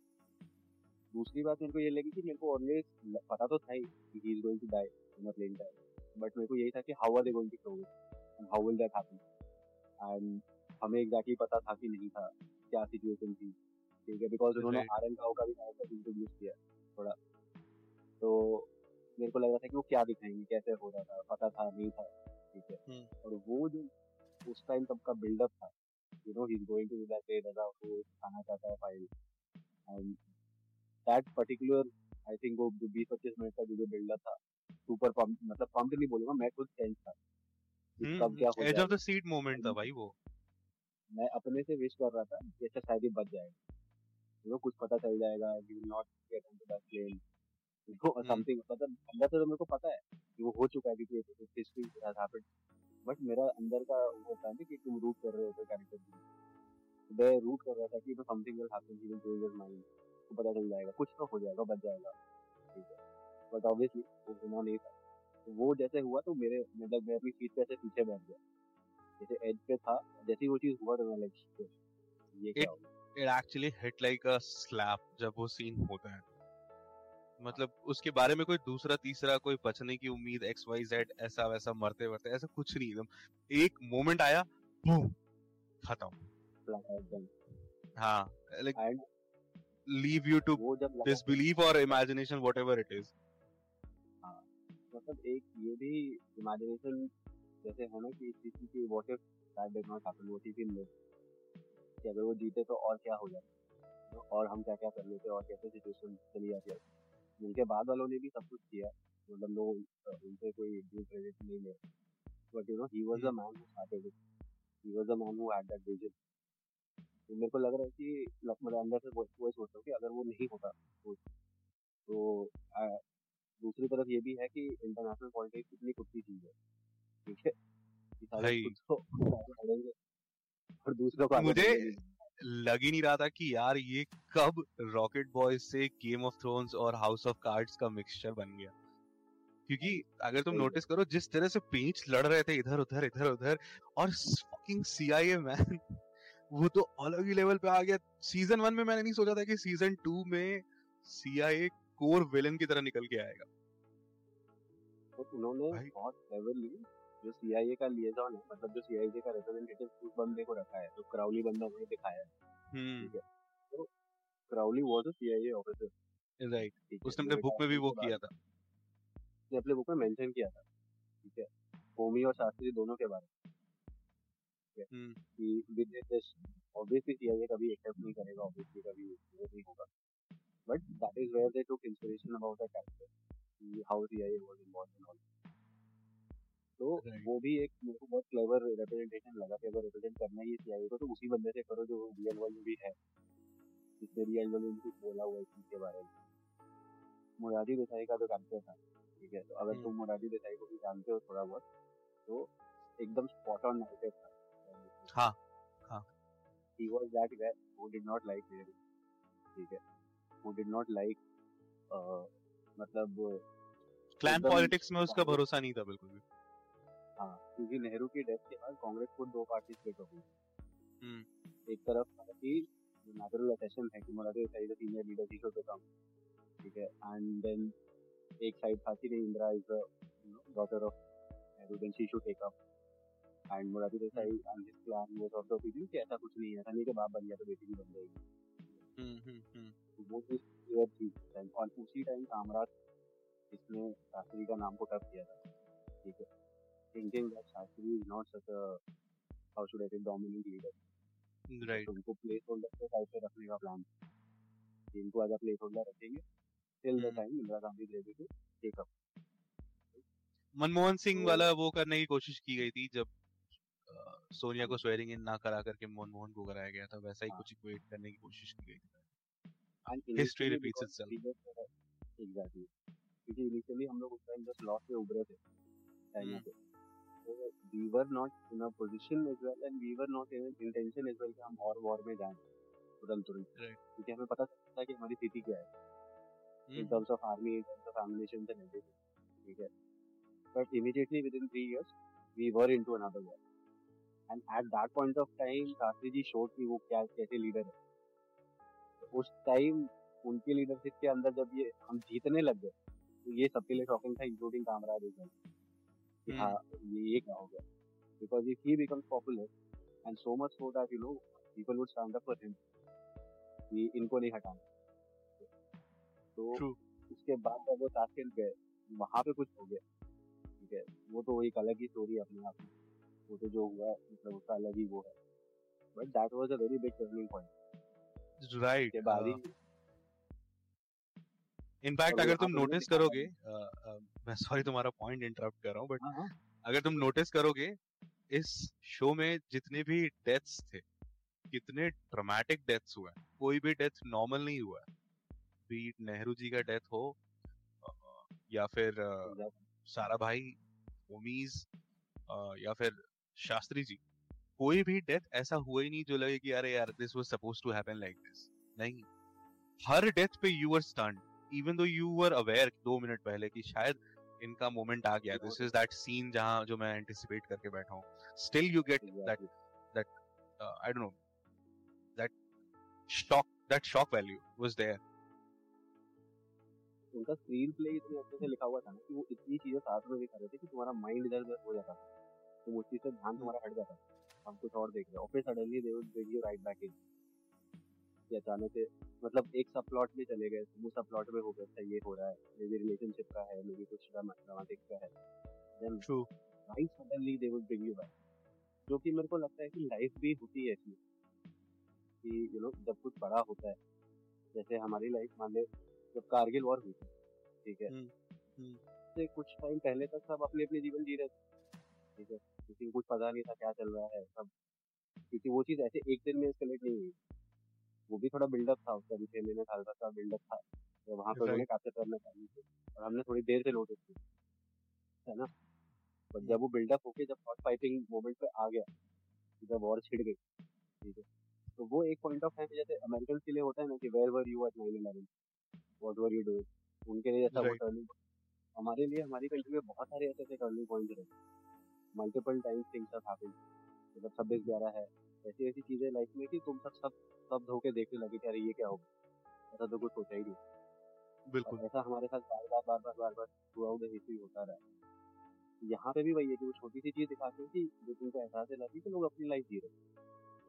दूसरी बात मेरे को ये लगी कि मेरे को ऑलवेज पता तो था ही कि he is going to die in a plane time but मेरे को यही था कि how are they going to show it and how will that happen and हमें एग्जैक्टली पता था कि नहीं था क्या सिचुएशन थी. ठीक है बिकॉज़ उन्होंने आर एन राव का भी कैरेक्टर इंट्रोड्यूस किया थोड़ा. तो मेरे को लग रहा था कि वो क्या दिखाएँगे कैसे हो रहा था पता था नहीं था. ठीक है। हम्म। और वो जो उस टाइम तब का बिल्डअप था you know he is going to that day दादा वो खाना चाहता है file and that particular I think वो जो बीस पच्चीस मिनट का जो बिल्डअप था सुपर पंप मतलब पंप नहीं बोलूँगा मैं खुद टेंस था। कब हम्म, क्या हो edge of the seat moment था भाई वो। मैं अपने से विश कर रहा था कि अच्छा शायद ही बच जाएगा यू नो कुछ पता चल जाएगा he will not get on to that plane something मतलब अंदर से तो मेरे को पता है कि वो हो चुका है क्योंकि हिस्ट्री हैज़ हैपेंड बट मेरा अंदर का वो होता है कि तुम रूट कर रहे हो तो कैरेक्टर की। मैं रूट कर रहा था कि something will happen he will change his mind तो पता चल जाएगा। कुछ तो हो जाएगा बच जाएगा। ठीक है। बट ऑब्वियसली वो होना नहीं था। तो वो जैसे हुआ तो मेरे मतलब मैं अपनी सीट पे ऐसे पीछे बैठ गया। जैसे एज पे था जैसे वो चीज़ हुआ तो मैं लाइक ये क्या हो it actually hit like a slap जब वो सीन होता है। मतलब उसके बारे में कोई दूसरा तीसरा कोई बचने की उम्मीद एक्स वाई जेड ऐसा वैसा मरते मरते ऐसा कुछ नहीं एकदम एक मोमेंट आया खत्म। हाँ like leave you to disbelieve और इमेजिनेशन व्हाटएवर इट इज़ मतलब एक ये भी इमेजिनेशन जैसे है ना कि किसी की what if that did not happen what if he live कि अगर वो जीते तो और क्या हो जाए? और हम क्या क्या कर लेते और कैसे सिचुएशन चली जाती है? उनके बाद वालों ने भी सब कुछ किया। मतलब लोग उनसे कोई ड्यू क्रेडिट नहीं ले but you know he was the man who started it he was the man who had that vision तो मेरे को लग रहा है कि मतलब अंदर से वो सोच रहा हूँ कि अगर वो नहीं होता तो, तो आ, दूसरी तरफ़ ये भी है कि इंटरनेशनल पॉलिटिक्स कितनी कुत्ती चीज़ है। ठीक है? [LAUGHS] और दूसरों को मुझे लग ही नहीं रहा था कि यार ये कब रॉकेट बॉयज़ से गेम ऑफ़ थ्रोन्स और हाउस ऑफ़ कार्ड्स का मिक्सचर बन गया। क्योंकि अगर तुम नोटिस करो जिस तरह से पेंच लड़ रहे थे इधर उधर इधर उधर और फकिंग सीआईए मैन वो तो अलग ही लेवल पे आ गया। सीज़न वन में मैंने नहीं सोचा था कि सीज़न टू में सीआईए कोर विलन की तरह निकल के आएगा। तो उन्होंने बहुत जो सीआईए का लिएजॉन है मतलब जो सीआईए का रिप्रेजेंटेटिव उस बंदे को रखा है जो क्राउली बंदा उन्होंने दिखाया है। हम्म। ठीक है? तो Crowley was a CIA officer right उसने अपने बुक में भी वो किया था। उसने अपने बुक में मेंशन किया था। ठीक है? होमी और शास्त्री दोनों के बारे में। हम्म। ऑब्वियसली सीआईए कभी एक्सेप्ट नहीं करेगा ऑब्वियसली कभी नहीं होगा। But that is where they took inspiration about the character how CIA was involved in all तो वो भी एक मेरे को बहुत क्लेवर रिप्रेजेंटेशन लगा कि अगर रिप्रेजेंट करना ही सीआईए को तो उसी बंदे से करो जो रियल वर्ल्ड भी है। जिसने रियल वर्ल्ड में कुछ बोला हुआ है चीज़ के बारे में। मुरादी देसाई का जो कैरेक्टर था ठीक है तो अगर हम्म। तुम मुरादी देसाई को भी जानते हो थोड़ा बहुत तो एकदम स्पॉट ऑन नैरेटिव था। हाँ, हाँ। was that guy who did not like realism ठीक है did not like uh, मतलब क्लैन पॉलिटिक्स में उसका भरोसा नहीं था बिल्कुल भी। हाँ क्योंकि नेहरू की डेथ के बाद कांग्रेस को दो पार्टी स्प्लिट हो गई हम्म। एक तरफ़ कि नेचुरल असेशन है कि Morarji Desai the senior leader he should become ठीक है? एंड देन एक साइड था कि Indira is daughter of Nehru then she should take up and Morarji Desai and his clan was of the opinion कि ऐसा कुछ नहीं है ऐसा नहीं कि बाप बन गया तो बेटी भी बन जाएगी। हम्म हम्म तो वो चीज़ क्लियर थी टाइम और उसी टाइम कामराज इसने शास्त्री का नाम को टफ किया था ठीक है? That Shastri is not such a how should I say dominant leader right तो उनको प्लेस होल्डर के टाइप पे रखने का प्लान इनको एज अ प्लेस होल्डर रखेंगे till the. Time Indira Gandhi ready to take up Manmohan Singh वाला वो करने की कोशिश की गई थी जब सोनिया को स्वेरिंग इन ना करा करके मनमोहन को कराया गया था वैसा ही हाँ। कुछ इक्वेट करने की कोशिश की गई थी History repeats itself. एग्जैक्टली क्योंकि इनिशियली हम लोग उस टाइम जस्ट लॉस से उभरे थे चाइना हम्म। से we were not in a position as well and we were not in intention as well कि हम और वॉर में जाएँ तुरंत तुरंत Right. क्योंकि हमें पता है कि हमारी स्थिति क्या है in hmm, terms of army, in terms of ammunition and everything. ठीक है But immediately within three years, we were into another war. And at that point of time, Shastri ji showed कि वो क्या कैसे लीडर है उस टाइम उनके लीडरशिप के अंदर जब ये हम जीतने लग गए तो ये सबके लिए शॉकिंग था इंक्लूडिंग कामराज. कि हम्म। हाँ ये क्या हो गया? Because if he becomes popular and so much so that you know people would stand up for him कि इनको नहीं हटाना। तो True. उसके बाद जब वो ताशकंद गए वहाँ पे कुछ हो गया ठीक है? वो तो एक अलग ही स्टोरी अपने आप में। वो तो जो हुआ मतलब उसका अलग ही वो है। But that was a very big turning point right के बाद ही। इनफैक्ट अगर तुम नोटिस करोगे मैं सॉरी तुम्हारा पॉइंट इंटरप्ट कर रहा हूँ बट हाँ हाँ। अगर तुम नोटिस करोगे इस शो में जितने भी डेथ्स थे कितने ड्रामेटिक डेथ्स हुए हैं कोई भी डेथ नॉर्मल नहीं हुआ है। बीट नेहरू जी का डेथ हो या फिर सारा भाई होमीज या फिर शास्त्री जी कोई भी डेथ ऐसा हुआ ही नहीं जो लगे कि अरे यार this was suppose to happen like this नहीं। हर डेथ पे you were stunned even though you were aware दो मिनट पहले कि शायद इनका मोमेंट आ गया दिस इज़ दैट सीन जहाँ जो मैं एंटिसिपेट करके बैठा हूँ। Still you get that exactly. I don't know that shock that shock value was there उनका स्क्रीन प्ले इतने अच्छे से लिखा हुआ था ना कि वो इतनी चीज़ें साथ में दिखा रहे थे कि तुम्हारा माइंड इधर हो जाता था। तो उस चीज़ से ध्यान तुम्हारा हट जाता था। हम कुछ और देख रहे हैं। और फिर suddenly they would bring you right back in कि अचानक मतलब एक सब प्लॉट में चले गए वो सब प्लॉट में हो गया अच्छा ये हो रहा है मे बी रिलेशनशिप का है मे बी कुछ ड्रामेटिक का है। Then true right suddenly they would bring you back जो कि मेरे को लगता है कि लाइफ भी होती है इसमें। कि यू नो जब कुछ बड़ा होता है जैसे हमारी लाइफ मान ले जब कारगिल वॉर हुई थी ठीक है? हम्म, हम्म। से कुछ टाइम पहले तक सब अपने अपने जीवन जी रहे थे ठीक है? किसी को कुछ पता नहीं था क्या चल रहा है सब क्योंकि वो चीज़ ऐसे एक दिन में एस्केलेट नहीं हुई। वो भी थोड़ा बिल्डअप था उसका भी छह महीने साल का बिल्डअप था। तो वहाँ पे Right. उन्होंने कैप्चर करना चालू किया। और हमने थोड़ी देर से नोटिस किया है ना? पर जब वो बिल्डअप होके जब हॉट फाइटिंग मोमेंट पे आ गया जब वॉर छिड़ गई ठीक है? तो वो एक पॉइंट ऑफ़ टाइम जैसे अमेरिकन के लिए होता है ना कि where were you at 9/11 what were you doing उनके लिए ऐसा वो टर्निंग हमारे लिए हमारी कंट्री में बहुत सारे ऐसे ऐसे टर्निंग पॉइंट रहे। Multiple times things have happened मतलब छब्बीस ग्यारह है ऐसी ऐसी चीज़ें लाइफ में कि तुम सब सब सब धोके देखने लगे कि अरे ये क्या होगा ऐसा तो कुछ सोचा ही नहीं। बिल्कुल। ऐसा हमारे साथ बार बार बार बार बार बार थ्रू आउट हिस्ट्री होता रहा यहाँ पे भी वही है कि वो छोटी सी चीज़ दिखाते हैं कि जो तुमको एहसास है कि लोग अपनी लाइफ जी रहे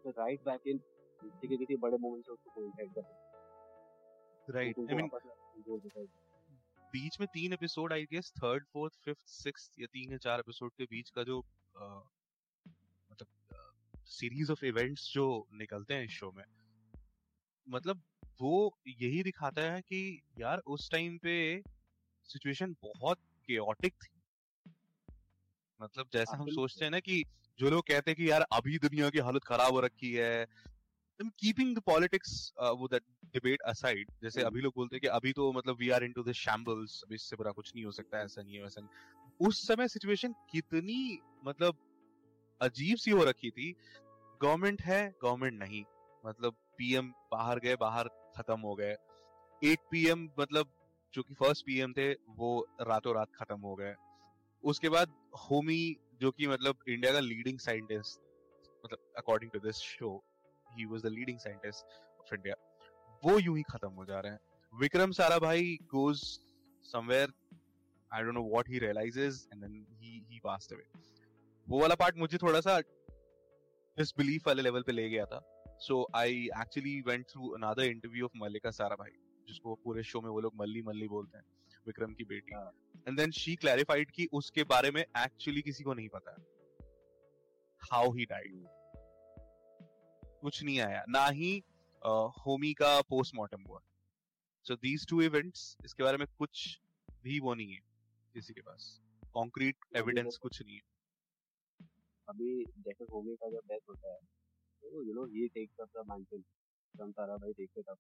तो राइट बैक इन किसी के किसी बड़े मोमेंट से उसको कोई कोइंसाइड कर राइट आई मीन बीच में तीन episode I guess third fourth fifth six या तीन या चार एपिसोड के बीच का जो सीरीज़ ऑफ़ इवेंट्स जो निकलते हैं इस शो में मतलब वो यही दिखाता है कि यार उस टाइम पे सिचुएशन बहुत केओटिक थी। मतलब जैसा हम सोचते हैं ना कि जो लोग कहते हैं कि यार अभी दुनिया की हालत खराब हो रखी है कीपिंग द पॉलिटिक्स वो दैट डिबेट असाइड जैसे हम्म। अभी लोग बोलते हैं कि अभी तो मतलब we are into the shambles अभी इससे बुरा कुछ नहीं हो सकता ऐसा नहीं है वैसा नहीं। उस समय सिचुएशन कितनी मतलब अजीब सी हो रखी थी। गवर्नमेंट है, गवर्नमेंट नहीं। मतलब पीएम बाहर गए, बाहर खत्म हो गए। एक पीएम मतलब जो कि फ़र्स्ट पीएम थे, वो रातों रात खत्म हो गए। उसके बाद होमी जो कि मतलब इंडिया का लीडिंग साइंटिस्ट मतलब according to this show he was the leading scientist of India वो यूँ ही खत्म हो जा रहे हैं। Vikram Sarabhai goes somewhere I don't know what he realises and then he he passed away वो वाला पार्ट मुझे थोड़ा सा डिसबिलीफ वाले लेवल पे ले गया था। So I actually went through another interview of Mallika Sarabhai जिसको पूरे शो में वो लोग मल्ली मल्ली बोलते हैं विक्रम की बेटी। एंड देन शी क्लैरिफाइड कि उसके बारे में एक्चुअली किसी को नहीं पता। हाउ ही डाइड कुछ नहीं आया। ना ही होमी का पोस्टमार्टम हुआ। सो दीज टू इवेंट्स इसके बारे में कुछ भी वो नहीं है किसी के पास। कॉन्क्रीट एविडेंस कुछ नहीं है। अभी जैसे होमी का जब डेथ होता है तो you know he takes up the mantle from Sarabhai takes it up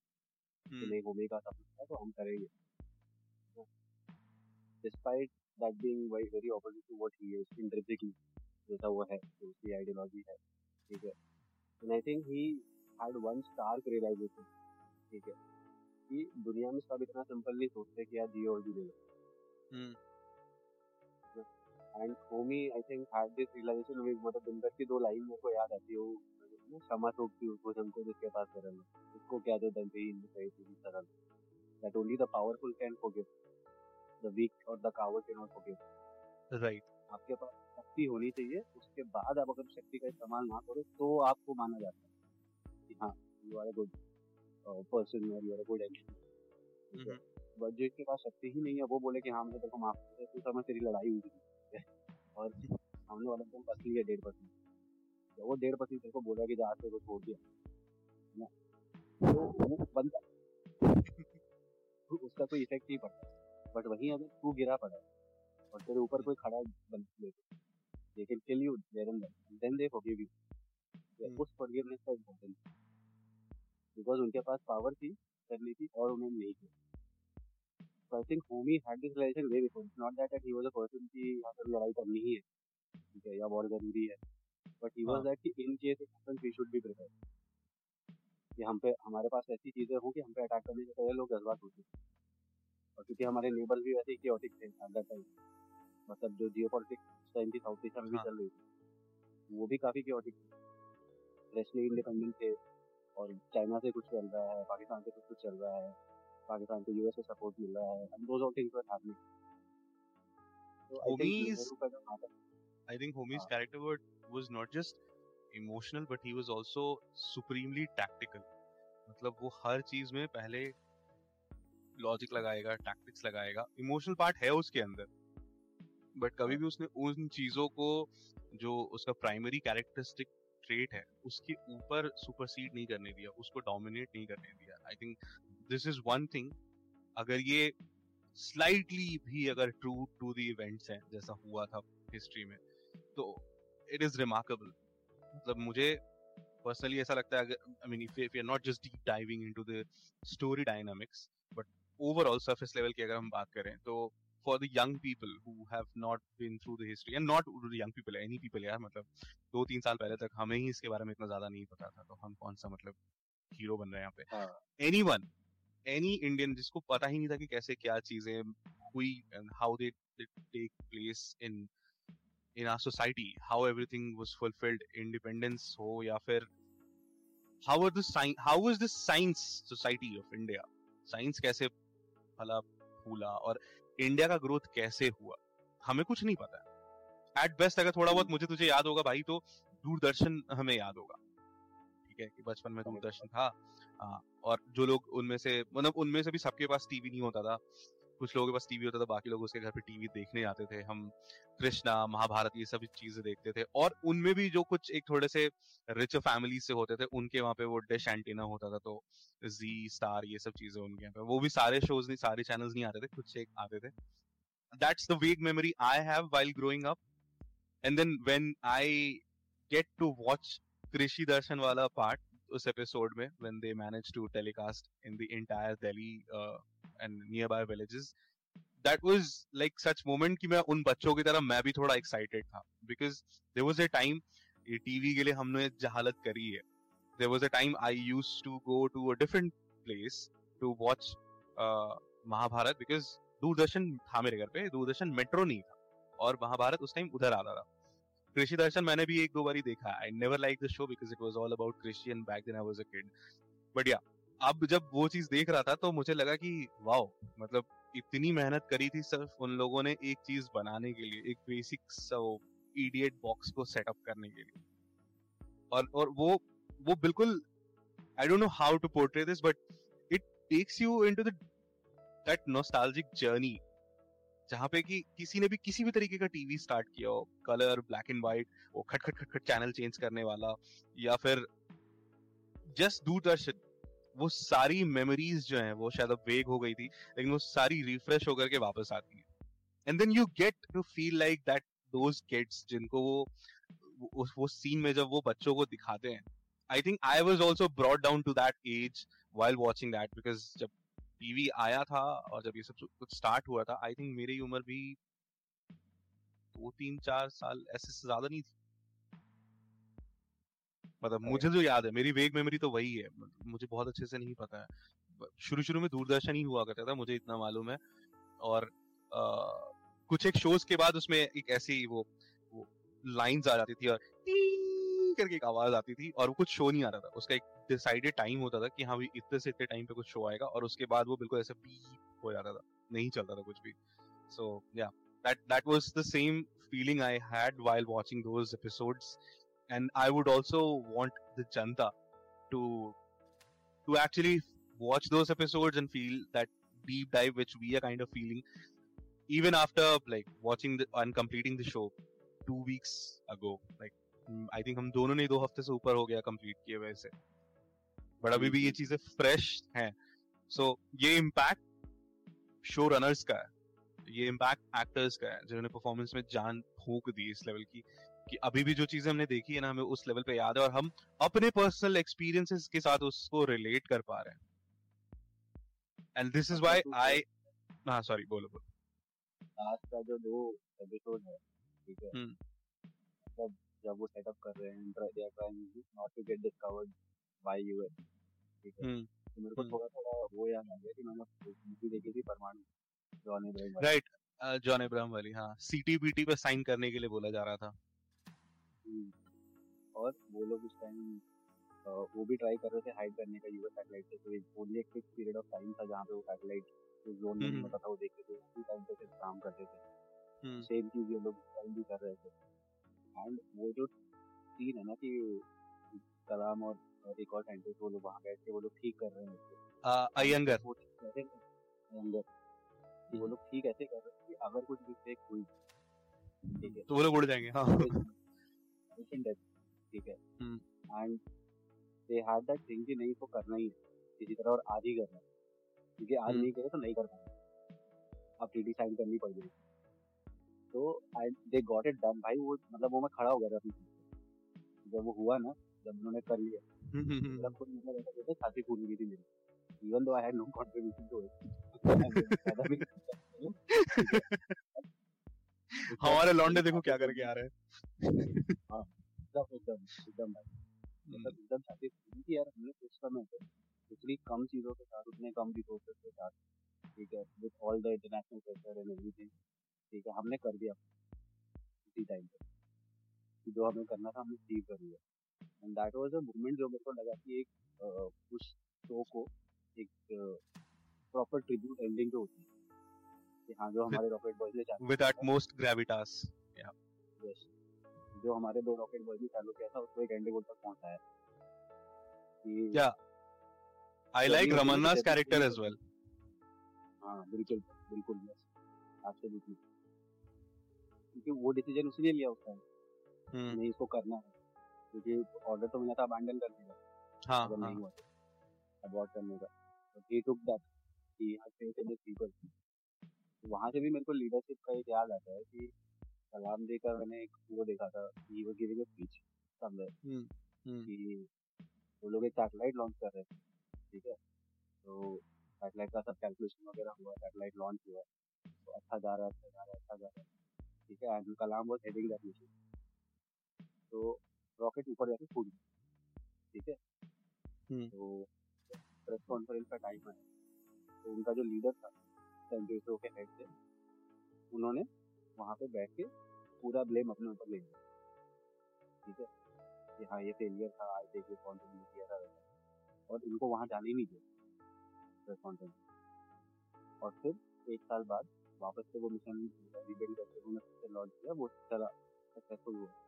नहीं होमी का सपना है तो हम करेंगे। Despite that being very very opposite to what he is intrinsically जैसा वो है तो उसकी आइडियोलॉजी है ठीक है? And I think he had one stark realisation ठीक है? कि दुनिया में सब इतना सिंपल नहीं सोचते कि यार जियो और जी ले and Homi I think had this realisation with मतलब दिनकर की दो लाइन मेरे को याद आती है वो क्षमा सोचती उसको हमको जिसके पास सरल उसको क्या दो दंते इन सही सरल that only the powerful can forgive. The weak or the coward cannot forgive. Right. आपके पास शक्ति होनी चाहिए उसके बाद आप अगर शक्ति का इस्तेमाल ना करो तो आपको माना जाता है कि हाँ you are a good person और you are a good and but जो इसके पास शक्ति ही नहीं है वो बोले कि हाँ मैं तेरे को माफ़ कर तो समय तेरी लड़ाई हुई थी और सामने वाले को असली है डेढ़ परसेंट जब वो डेढ़ परसेंट तेरे को बोला कि जहाँ से वो छोड़ दिया ना? तो वो बंदा [LAUGHS] उसका कोई इफ़ेक्ट नहीं पड़ता बट वहीं अगर तू गिरा पड़ा और तेरे ऊपर कोई खड़ा बन ले they can kill you there and then they forgive you उस फॉरगिवनेस का इम्पोर्टेंस बिकॉज़ उनके पास पावर थी करनी थी और उन्होंने नहीं किया। तो I think Homi had this relation way before not that that he was a person की यहाँ पर लड़ाई करनी ही है। ठीक है या बहुत ज़रूरी है। But he. वाज दैट कि in case it happens we should be prepared कि हम पे हमारे पास ऐसी चीज़ें हों कि हम पे अटैक करने से पहले लोग जज्बात होते हैं। और क्योंकि हमारे नेबर भी वैसे ही थे एट दैट टाइम मतलब जो जियो पॉलिटिक्स टाइम की साउथ एशिया में भी हाँ। चल रही थी वो भी काफ़ी क्योटिक थे। रेशनली इंडिपेंडेंट थे और चाइना से कुछ चल रहा है पाकिस्तान से कुछ कुछ चल रहा है। पाकिस्तान को यूएस से सपोर्ट मिल रहा है and those all things were happening so I Homi's, I think Homi's हाँ. character was, not just emotional but he was also supremely tactical. मतलब वो हर चीज़ में पहले लॉजिक लगाएगा टैक्टिक्स लगाएगा. इमोशनल पार्ट है उसके अंदर. बट कभी भी उसने उन चीज़ों को जो उसका प्राइमरी कैरेक्टरिस्टिक ट्रेट है उसके ऊपर सुपरसीड नहीं करने दिया उसको डोमिनेट नहीं करने दिया. I think this is one thing अगर ये स्लाइटली भी अगर ट्रू टू द इवेंट्स हैं जैसा हुआ था हिस्ट्री में तो इट इज़ रिमार्केबल मतलब मुझे पर्सनली ऐसा लगता है I mean if you are not just deep diving into the story dynamics but overall surface level की अगर हम बात करें तो for the young people who have not been through the history and not the young people any people यार मतलब दो तीन साल पहले तक हमें ही इसके बारे में इतना ज़्यादा नहीं पता था तो हम कौन सा मतलब हीरो बन रहे हैं यहाँ पे। एनी वन एनी इंडियन जिसको पता ही नहीं था कि कैसे क्या चीज़ें हुई and how they take place in in our society how everything was fulfilled independence हो या फिर how are the how is the science society of India science कैसे फला फूला और इंडिया का ग्रोथ कैसे हुआ? हमें कुछ नहीं पता। एट बेस्ट अगर थोड़ा बहुत मुझे तुझे याद होगा भाई तो दूरदर्शन हमें याद होगा। ठीक है कि बचपन में दूरदर्शन था। और जो लोग उनमें से मतलब उनमें से भी सबके पास टीवी नहीं होता था। कुछ लोगों के पास टीवी होता था, बाकी लोग उसके घर पे टीवी देखने आते थे। हम कृष्णा, महाभारत, ये सब चीज़ें देखते थे। और उनमें भी जो कुछ एक थोड़े से रिच फैमिली से होते थे, उनके वहाँ पे वो डिश एंटीना होता था तो जी स्टार ये सब चीज़ें उनके यहाँ पे। वो भी सारे शोज़ नहीं, सारे चैनल्स नहीं आते थे, कुछ एक आते थे। That's the vague memory I have while growing up and then when I get to watch Krishi Darshan वाला पार्ट उस एपिसोड में when they manage to telecast in the entire Delhi and nearby villages that was like such moment कि मैं उन बच्चों की तरह मैं भी थोड़ा एक्साइटेड था। Because there was a time TV के लिए हमने जहालत करी है there was a time I used to go to a different place to watch Mahabharat because Doordarshan था मेरे घर पे, दूरदर्शन मेट्रो नहीं था, और महाभारत उस टाइम उधर आता था। कृषि दर्शन मैंने भी एक दो बार देखा। I never like the show because it was all about and back then I was a kid but yeah अब जब वो चीज़ देख रहा था तो मुझे लगा कि, वाओ मतलब इतनी मेहनत करी थी सिर्फ़ उन लोगों ने एक चीज़ बनाने के लिए, एक बेसिक इडियट बॉक्स को सेटअप करने के लिए. और और वो वो बिल्कुल I don't know how to portray this but it takes you into the that nostalgic journey जहाँ पे कि किसी ने भी किसी भी तरीके का टीवी स्टार्ट किया हो कलर ब्लैक एंड व्हाइट वो खट खट खट खट चैनल चेंज करने वाला या फिर जस्ट दूरदर्शन वो सारी मेमोरीज जो हैं वो शायद अब वेग हो गई थी लेकिन वो सारी रिफ्रेश होकर के वापस आती है। And then you get to feel like that those kids जिनको वो वो, सीन में जब वो बच्चों को दिखाते हैं I think I was also brought down to that age while watching that because जब टीवी आया था और जब ये सब कुछ स्टार्ट हुआ था आई थिंक मेरी उम्र भी दो तीन चार साल ऐसे से ज़्यादा नहीं थी। मतलब मुझे जो याद है मेरी वेग मेमोरी तो वही है मुझे बहुत अच्छे से नहीं पता है। शुरू शुरू में दूरदर्शन ही हुआ करता था मुझे इतना मालूम है। और आ, कुछ एक शोज़ के बाद उसमें एक ऐसी वो, वो लाइंस आ जाती थी और करके एक आवाज़ आती थी और वो कुछ शो नहीं आ रहा था उसका एक डिसाइडेड टाइम होता था कि हाँ भाई इतने से इतने टाइम पे कुछ शो आएगा और उसके बाद वो बिल्कुल ऐसे पी हो जाता था। नहीं चलता था कुछ भी। So yeah that that was the same feeling I had while watching those episodes and I would also want the janta to to actually watch those episodes and feel that deep dive which we are kind of feeling even after like watching the end completing the show two weeks ago like I think हम दोनों ने दो हफ़्ते से ऊपर हो गया complete किए वैसे बट अभी भी ये चीज़ें फ्रेश हैं सो so, ये इम्पैक्ट शो रनर्स का है ये इम्पैक्ट एक्टर्स का है जिन्होंने परफॉर्मेंस में जान फूक दी इस लेवल की कि अभी भी जो चीज़ें हमने देखी है ना हमें उस लेवल पे याद है और हम अपने पर्सनल एक्सपीरियंसेस के साथ उसको रिलेट कर पा रहे हैं and this is why I हाँ सॉरी बोलो बोलो आज का जो दो एपिसोड है ठीक है हम्म। मतलब जब वो सेटअप कर रहे हैं they are trying not to get discovered by US ठीक है। हम्म, तो मेरे को हम्म। थोड़ा थोड़ा वो याद आ गया कि मैंने मूवी देखी थी परमाणु जॉन इब्राहिम राइट जॉन इब्राहिम वाली हाँ। सीटीबीटी पे साइन करने के लिए बोला जा रहा था। हम्म, और वो लोग उस टाइम वो भी ट्राई कर रहे थे हाइड करने का यूएस सैटेलाइट से तो ओनली एक फिक्स पीरियड ऑफ़ टाइम था जहाँ पे वो सैटेलाइट उस जोन में होता था वो देखते थे उसी टाइम पे सिर्फ़ काम करते थे। सेम चीज़ ये लोग टाइम भी कर रहे थे। एंड वो जो सीन है ना कि कलाम और एक और साइंटिस्ट वो लोग वहाँ बैठ के वो लोग ठीक कर रहे हैं अयंगर। वो अयंगर। कि वो लोग ठीक ऐसे कर रहे हैं कि अगर कुछ मिस्टेक हुई ठीक है। तो वो लोग उड़ जाएँगे हाँ। ठीक है। And they had that thing कि नहीं इसको करना ही है। किसी तरह और आज ही करना है। क्योंकि आज नहीं करे तो नहीं कर पाएँगे। अब साइन करनी पड़ जाएगी तो I they got it done भाई वो मतलब वो मैं खड़ा हो गया था जब वो हुआ ना जब उन्होंने कर लिया। फूल गई थी मेरी हमारे लौंडे देखो क्या करके आ रहे हैं. हाँ एकदम एकदम एकदम भाई. मतलब हम्म, एकदम छाती फूली कि यार हमने कुछ समय पे उतनी कम चीज़ों के साथ उतने कम रिसोर्सेज के साथ. ठीक है with all the international pressure and everything ठीक है हमने कर दिया. उसी टाइम पे. जो हमें करना था हमने अचीव कर लिया and that was a moment जो मेरे को लगा कि एक उस शो को एक प्रॉपर ट्रिब्यूट एंडिंग जो होती है। कि हाँ जो हमारे रॉकेट बॉयज़ ने चालू with किया था। utmost gravitas यस जो हमारे दो रॉकेट बॉयज़ ने चालू किया था उसको एक एंडिंग तक पहुँचाया। कि yeah. I like जर्नी होती है ना कि Ramanna's जर्नी character पूरी as well. हाँ बिल्कुल बिल्कुल यस एब्सोल्युटली क्योंकि वो डिसीज़न उसने लिया उस टाइम हम्म। नहीं इसको करना है। क्योंकि ऑर्डर तो मिला था अबैंडन करने का हाँ अगर हाँ। नहीं हुआ तो अबॉर्ट करने का। तो he took that he had faith in people वहाँ से भी मेरे को लीडरशिप का एक याद आता है कि कलाम जी का मैंने एक वो देखा था he was giving a speech somewhere कि वो लोग एक सैटेलाइट लॉन्च कर रहे थे ठीक है? तो सैटेलाइट का सब कैलकुलेशन वगैरह हुआ सैटेलाइट लॉन्च हुआ। तो अच्छा जा रहा है अच्छा जा रहा है अच्छा जा रहा है ठीक है? And Kalam was heading that mission तो रॉकेट ऊपर जाके कूद ठीक है? हम्म। तो प्रेस कॉन्फ्रेंस का टाइम आया। तो उनका जो लीडर था सेंट्रो के हेड थे उन्होंने वहाँ पे बैठ के पूरा ब्लेम अपने ऊपर ले लिया। ठीक है? कि हाँ ये फेलियर था आई टेक रिस्पॉन्सिबिलिटी ऐसा वैसा। और उनको वहाँ जाने ही नहीं दिया प्रेस कॉन्फ्रेंस और फिर एक साल बाद वापस से वो मिशन रिबिल्ड करके उन्होंने लॉन्च किया वो चला सक्सेसफुल हुआ।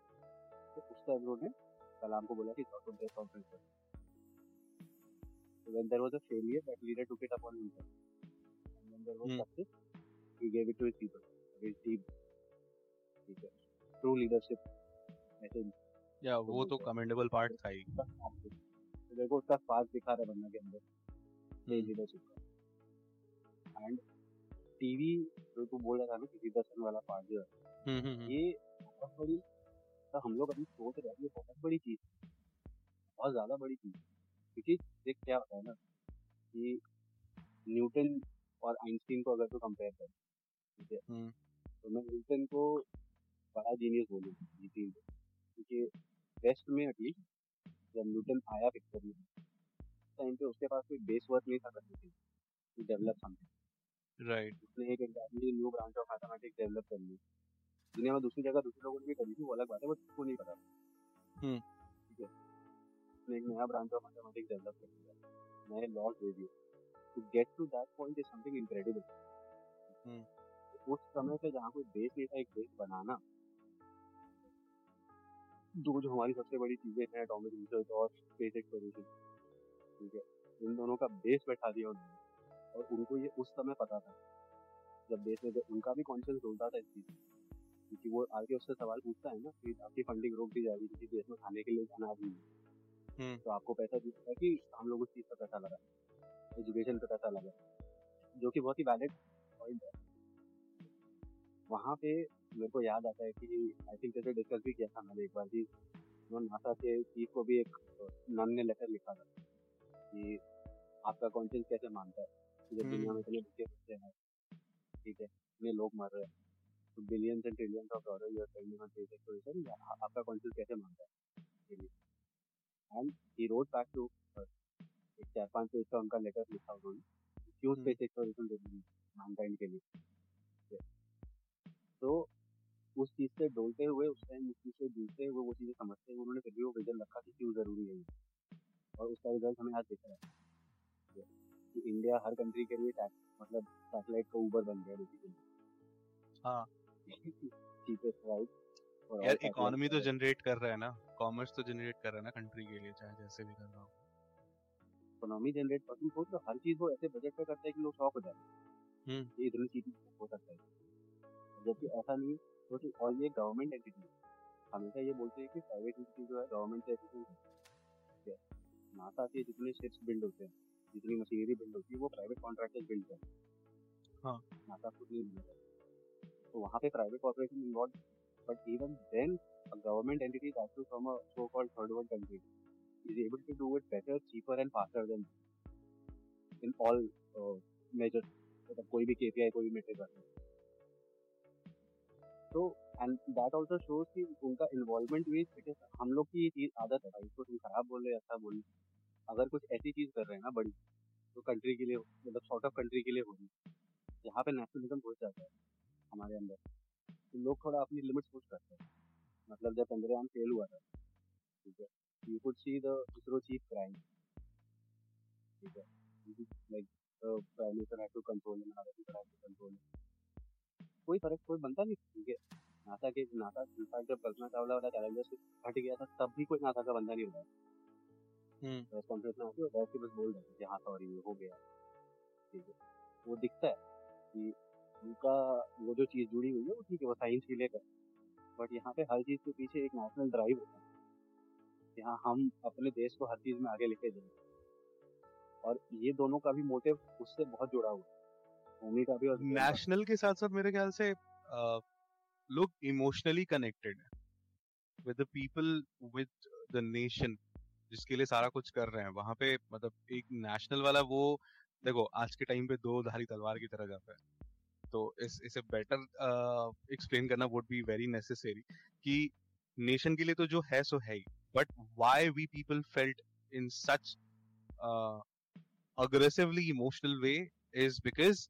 तो उस टाइम उन्होंने कलाम को बोला कि जाओ तुम प्रेस कॉन्फ्रेंस करो So when there was a failure, that leader took it upon himself. And when there was hmm success, he gave it to his people, his team. है ट्रू लीडरशिप ऐसे या वो तो कमेंडेबल पार्ट था ही। उसका दिखा- तो देखो उसका स्पार्क दिखा रहा है बंदा के अंदर। सही हम्म लीडरशिप का। एंड टीवी जो तू बोल रहा था ना किसी दर्शन वाला पार्ट जो है हम्म हम्म, ये बहुत बड़ी तो हम लोग अभी सोच रहे हैं ये बहुत बड़ी चीज़ है। बहुत ज़्यादा बड़ी चीज़ है। क्योंकि देख क्या होता है ना कि न्यूटन और आइंस्टीन को अगर तू कंपेयर कर ठीक है? हम्म। तो मैं न्यूटन को बड़ा जीनियस बोलूँगा ये चीज़ क्योंकि वेस्ट में एटलीस्ट जब न्यूटन आया पिक्चर में टाइम पे उसके पास कोई बेस वर्क नहीं था करने के टू डेवलप समथिंग राइट उसने एक exactly new branch of mathematics develop कर ली। दुनिया में दूसरी जगह दूसरे लोगों ने भी करी थी वो अलग बात है बट उसको नहीं पता हम्म। ठीक है। एक नया ब्रांच ऑफ़ मैथमेटिक्स डेवलप कर दिया। नए लॉज दे दिए। To get to that point is something incredible hmm. उस समय पे जहाँ कोई बेस नहीं था एक बेस बनाना जो जो हमारी सबसे बड़ी चीज़ें हैं एटॉमिक रिसर्च और स्पेस एक्सप्लोरेशन ठीक है इन दोनों का बेस बैठा दिया उन्होंने। और उनको ये उस समय पता था जब बेस में उनका भी कॉन्शियस होता था इस चीज़ में। क्योंकि वो आगे उससे सवाल पूछता है ना कि आपकी फंडिंग रोक दी जाएगी किसी देश में खाने के लिए अनाज नहीं है। हम्म। तो आपको पैसा दिया कि हम लोग उस चीज़ का पैसा लगा एजुकेशन का पैसा लगा जो कि बहुत ही वैलिड पॉइंट है। वहाँ पे मेरे को याद आता है कि आई थिंक जैसे डिस्कस भी किया था मैंने एक बार कि नासा के चीफ को भी एक नन ने लेटर लिखा था कि आपका कॉन्शियस कैसे मानता है? जब दुनिया में इतने बच्चे बच्चे हैं ठीक है इतने लोग मर रहे हैं billions and trillions of dollar you are spending on space exploration आपका कॉन्शियस कैसे मानता है? And he rode back to एक चार पाँच पेज का उनका लेटर लिखा उन्होंने। क्यों स्पेस एक्सप्लोरेशन ज़रूरी है मैनकाइंड के लिए तो उस चीज़ से डोलते हुए उस टाइम उस चीज़ से जूझते हुए वो चीज़ें समझते हुए उन्होंने फिर भी वो विजन रखा कि क्यों ज़रूरी है और उसका रिज़ल्ट हमें आज दिख रहा है। कि इंडिया हर कंट्री के लिए मतलब सैटेलाइट का ऊबर बन गया बेसिकली हाँ। यार इकोनॉमी तो जनरेट कर रहा है ना कॉमर्स तो जनरेट कर रहा है ना कंट्री के लिए चाहे जैसे भी कर रहा हो। इकोनॉमी जनरेट तुम सोच लो हर चीज़ वो ऐसे बजट पे करते हैं कि लोग शॉक हो जाते हैं। हम्म। ये इतनी चीज़ हो सकता है। जबकि ऐसा नहीं क्योंकि और ये गवर्नमेंट एंटिटी हमेशा ये बोलते हैं कि प्राइवेट एंटिटी जो है गवर्नमेंट से एफिशिएंट है। नासा के जितने शिप्स बिल्ड होते हैं जितनी मशीनरी बिल्ड होती है वो प्राइवेट कॉन्ट्रैक्टर्स बिल्ड करते हैं। हाँ। नासा खुद नहीं बिल्ड करता। तो वहाँ पे private corporation involve but even then a government entity from a so-called third world country is able to do it better, cheaper and faster than in all uh, measures मतलब कोई भी KPI कोई भी metric तो and that also shows कि उनका involvement भी it is हम लोग की ये चीज़ आदत है भाई इसको तुम खराब बोल रहे हो अच्छा बोल रहे अगर कुछ ऐसी चीज़ कर रहे हैं ना बड़ी तो कंट्री के लिए मतलब सॉर्ट ऑफ़ कंट्री के लिए होगी यहाँ पे नेशनलिज्म हो जाता है। हमारे अंदर। तो लोग थोड़ा अपनी लिमिट्स पुश करते हैं। मतलब जब चंद्रयान फेल हुआ था ठीक है you could see the ISRO chief crime ठीक है like prime minister had to control him other had to control कोई फ़र्क कोई बनता नहीं ठीक है। नासा के नासा इनफैक्ट जब कल्पना चावला वाला चैलेंजर से हट गया था तब भी कोई नासा का बंदा नहीं हुआ प्रेस कॉन्फ्रेंस में आके वैसे बस बोल रहे थे हाँ सॉरी हो गया। ठीक है वो दिखता है कि उनका वो जो चीज़ जुड़ी हुई है, वो ठीक है, वो साइंस लेकर बट यहाँ पे हर चीज़ के पीछे एक नेशनल ड्राइव होता है। यहाँ हम अपने देश को हर चीज़ में आगे लेके जाएँ और ये दोनों का भी मोटिव उससे बहुत जुड़ा हुआ है। भूमि का भी और नेशनल के साथ साथ मेरे ख्याल से लोग इमोशनली कनेक्टेड है। With the people with the nation जिसके लिए सारा कुछ कर रहे हैं। वहाँ पे मतलब एक नेशनल वाला वो, देखो, आज के टाइम पे दो धारी तलवार की तरह जाता है। तो इस इसे बेटर एक्सप्लेन करना वुड बी वेरी नेसेसरी कि नेशन के लिए तो जो है सो है ही। But why we people felt in such aggressively emotional way is because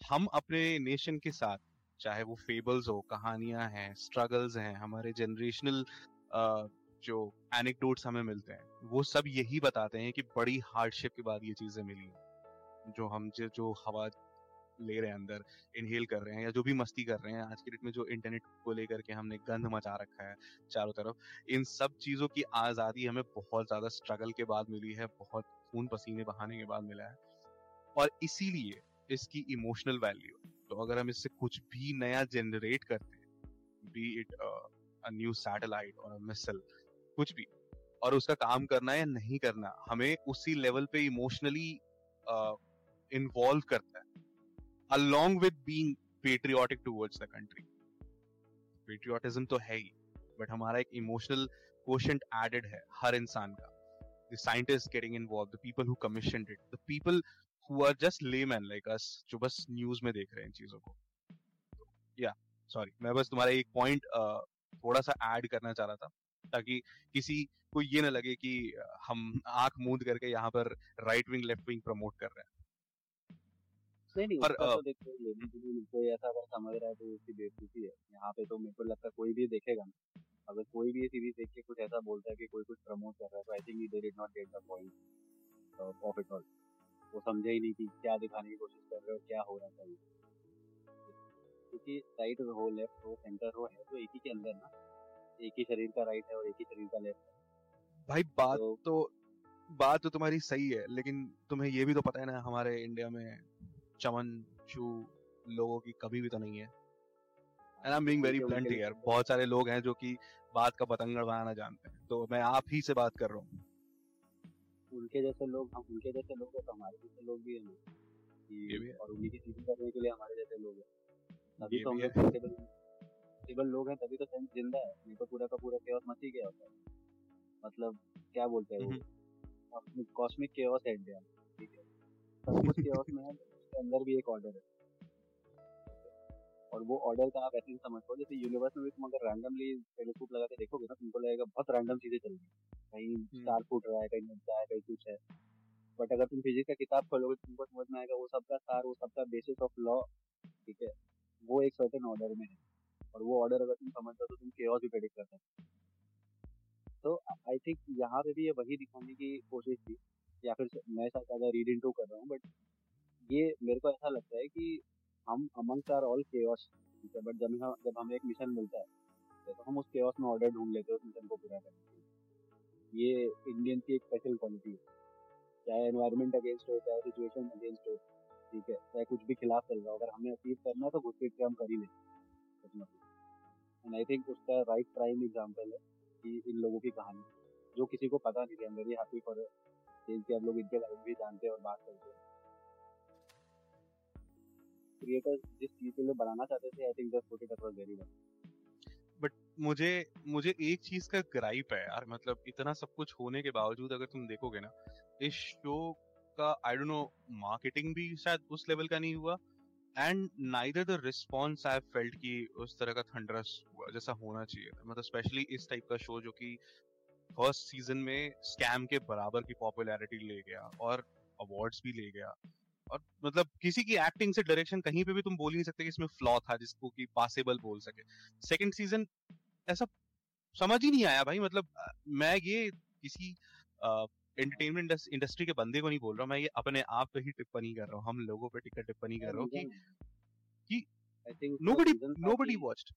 हम अपने नेशन के साथ चाहे वो फेबल्स हो कहानियाँ हैं स्ट्रगल्स हैं हमारे जनरेशनल uh, जो एनेक्डोट्स हमें मिलते हैं वो सब यही बताते हैं कि बड़ी हार्डशिप के बाद ये चीज़ें मिली जो हम जो हवा ले रहे हैं अंदर इनहेल कर रहे हैं या जो भी मस्ती कर रहे हैं। आज की डेट में जो इंटरनेट को लेकर के हमने गंध मचा रखा है चारों तरफ़, इन सब चीज़ों की आज़ादी हमें बहुत ज़्यादा स्ट्रगल के बाद मिली है, बहुत खून पसीने बहाने के बाद मिला है। और इसीलिए इसकी इमोशनल वैल्यू तो अगर हम इससे कुछ भी नया जनरेट करते हैं be it a new satellite और मिसल कुछ भी, और उसका काम करना या नहीं करना, हमें उसी लेवल पे इमोशनली इन्वॉल्व करता है। Along with being patriotic towards the country. Patriotism तो है ही बट हमारा एक इमोशनल क्वेश्चन एडेड है हर इंसान का. The scientist getting involve the people who commissioned it the people who are just layman like us जो बस न्यूज़ में देख रहे हैं इन चीज़ों को. या सॉरी मैं बस तुम्हारा एक पॉइंट थोड़ा सा ऐड करना चाह रहा था, ताकि किसी को ये ना लगे कि हम आँख मूंद करके यहाँ पर right wing left wing promote कर रहे हैं. नहीं नहीं और तो देखो कोई ऐसा अगर समझ रहा है तो उसकी बेवकूफ़ी है। यहाँ पे तो मेरे को लगता है कोई भी देखेगा ना अगर कोई भी ये सीरीज़ देख के कुछ ऐसा बोलता है कि कोई कुछ प्रमोट कर रहा है तो I think they did not get the point of it all वो समझे ही नहीं कि क्या दिखाने की कोशिश कर रहे हो क्या हो रहा था क्योंकि राइट हो लेफ़्ट हो सेंटर हो है तो एक ही के अंदर ना एक ही शरीर का राइट है और एक ही शरीर का लेफ़्ट है। भाई बात तो, तो बात तो तुम्हारी सही है लेकिन तुम्हें ये भी तो पता है ना हमारे इंडिया में चमन चू लोगों की कभी भी तो नहीं है। And I am being very blunt here बहुत सारे लोग हैं जो कि बात का पतंगड़ बनाना जानते हैं तो मैं आप ही से बात कर रहा हूँ। उनके जैसे लोग हम उनके जैसे लोग हैं तो हमारे जैसे लोग भी हैं ये भी है। और उन्हीं की चीज़ें करने के लिए हमारे जैसे लोग हैं। तभी तो हम लोग लोग हैं तभी तो सेंस ज़िंदा है। नहीं तो पूरा का पूरा केओस मची गया होता है। मतलब क्या बोलते हैं वो? कॉस्मिक केओस है इंडिया ठीक है। सब कुछ केओस में है। उसके अंदर भी एक ऑर्डर है। और वो ऑर्डर का आप ऐसे ही समझ जैसे यूनिवर्स में भी तुम अगर रैंडमली टेलीस्कोप लगा के देखोगे ना तुमको लगेगा बहुत रैंडम चीज़ें चल रही कहीं स्टार हम्म। फूट रहा है कहीं मिलता है कहीं कुछ है। बट अगर तुम फिजिक्स का किताब खोलोगे तो तुमको समझ में आएगा वो सबका सार वो सबका बेसिस ऑफ़ लॉ ठीक है? वो एक सर्टेन ऑर्डर में है। और वो ऑर्डर अगर तुम समझते हो तो तुम केओस भी प्रेडिक्ट कर सकते तो आई थिंक यहाँ पे भी ये वही दिखाने की कोशिश थी या फिर मैं शायद ज़्यादा रीड इन टू कर रहा हूँ बट ये मेरे को ऐसा लगता है कि हम अमंग आर ऑल केओस ठीक है बट जब हम, जब हमें एक मिशन मिलता है तो हम उस केओस में ऑर्डर ढूंढ लेते हैं, उस मिशन को पूरा करने के ये इंडियन की एक स्पेशल क्वालिटी है। चाहे एनवायरमेंट अगेंस्ट हो, चाहे सिचुएशन अगेंस्ट हो, ठीक है, चाहे कुछ भी खिलाफ चल रहा हो, अगर हमें अचीव करना है तो घुस के हम कर ही लेते एंड आई थिंक उसका राइट प्राइम एग्ज़ाम्पल है कि इन लोगों की कहानी, जो किसी को पता नहीं थी वेरी हैप्पी फॉर कि हम लोग इनके बारे में भी जानते हैं और बात करते हैं। क्रिएटर्स जिस चीज़ के लिए बनाना चाहते थे I think just put it across very well but मुझे मुझे एक चीज़ का ग्राइप है यार मतलब इतना सब कुछ होने के बावजूद अगर तुम देखोगे ना, इस शो का आई डोंट नो मार्केटिंग भी शायद उस लेवल का नहीं हुआ and neither the response I felt कि उस तरह का थंडरस हुआ, जैसा होना चाहिए मतलब स्पेशली इस टाइप का शो जो कि फ़र्स्ट सीज़न में स्कैम के बराबर की पॉपुलैरिटी ले गया, और अवार्ड्स भी ले गया। और मतलब किसी की एक्टिंग से डायरेक्शन कहीं पे भी तुम बोल नहीं सकते कि इसमें फ्लॉ था जिसको कि पासेबल बोल सके। सेकंड सीज़न ऐसा समझ ही नहीं आया भाई मतलब मैं ये किसी एंटरटेनमेंट इंडस्ट्री के बंदे को नहीं बोल रहा मैं ये अपने आप पे ही टिप्पणी कर रहा हूँ हम लोगों पे टिकट टिप्पणी कर रहा हूँ कि कि नोबडी नोबडी वॉच्ड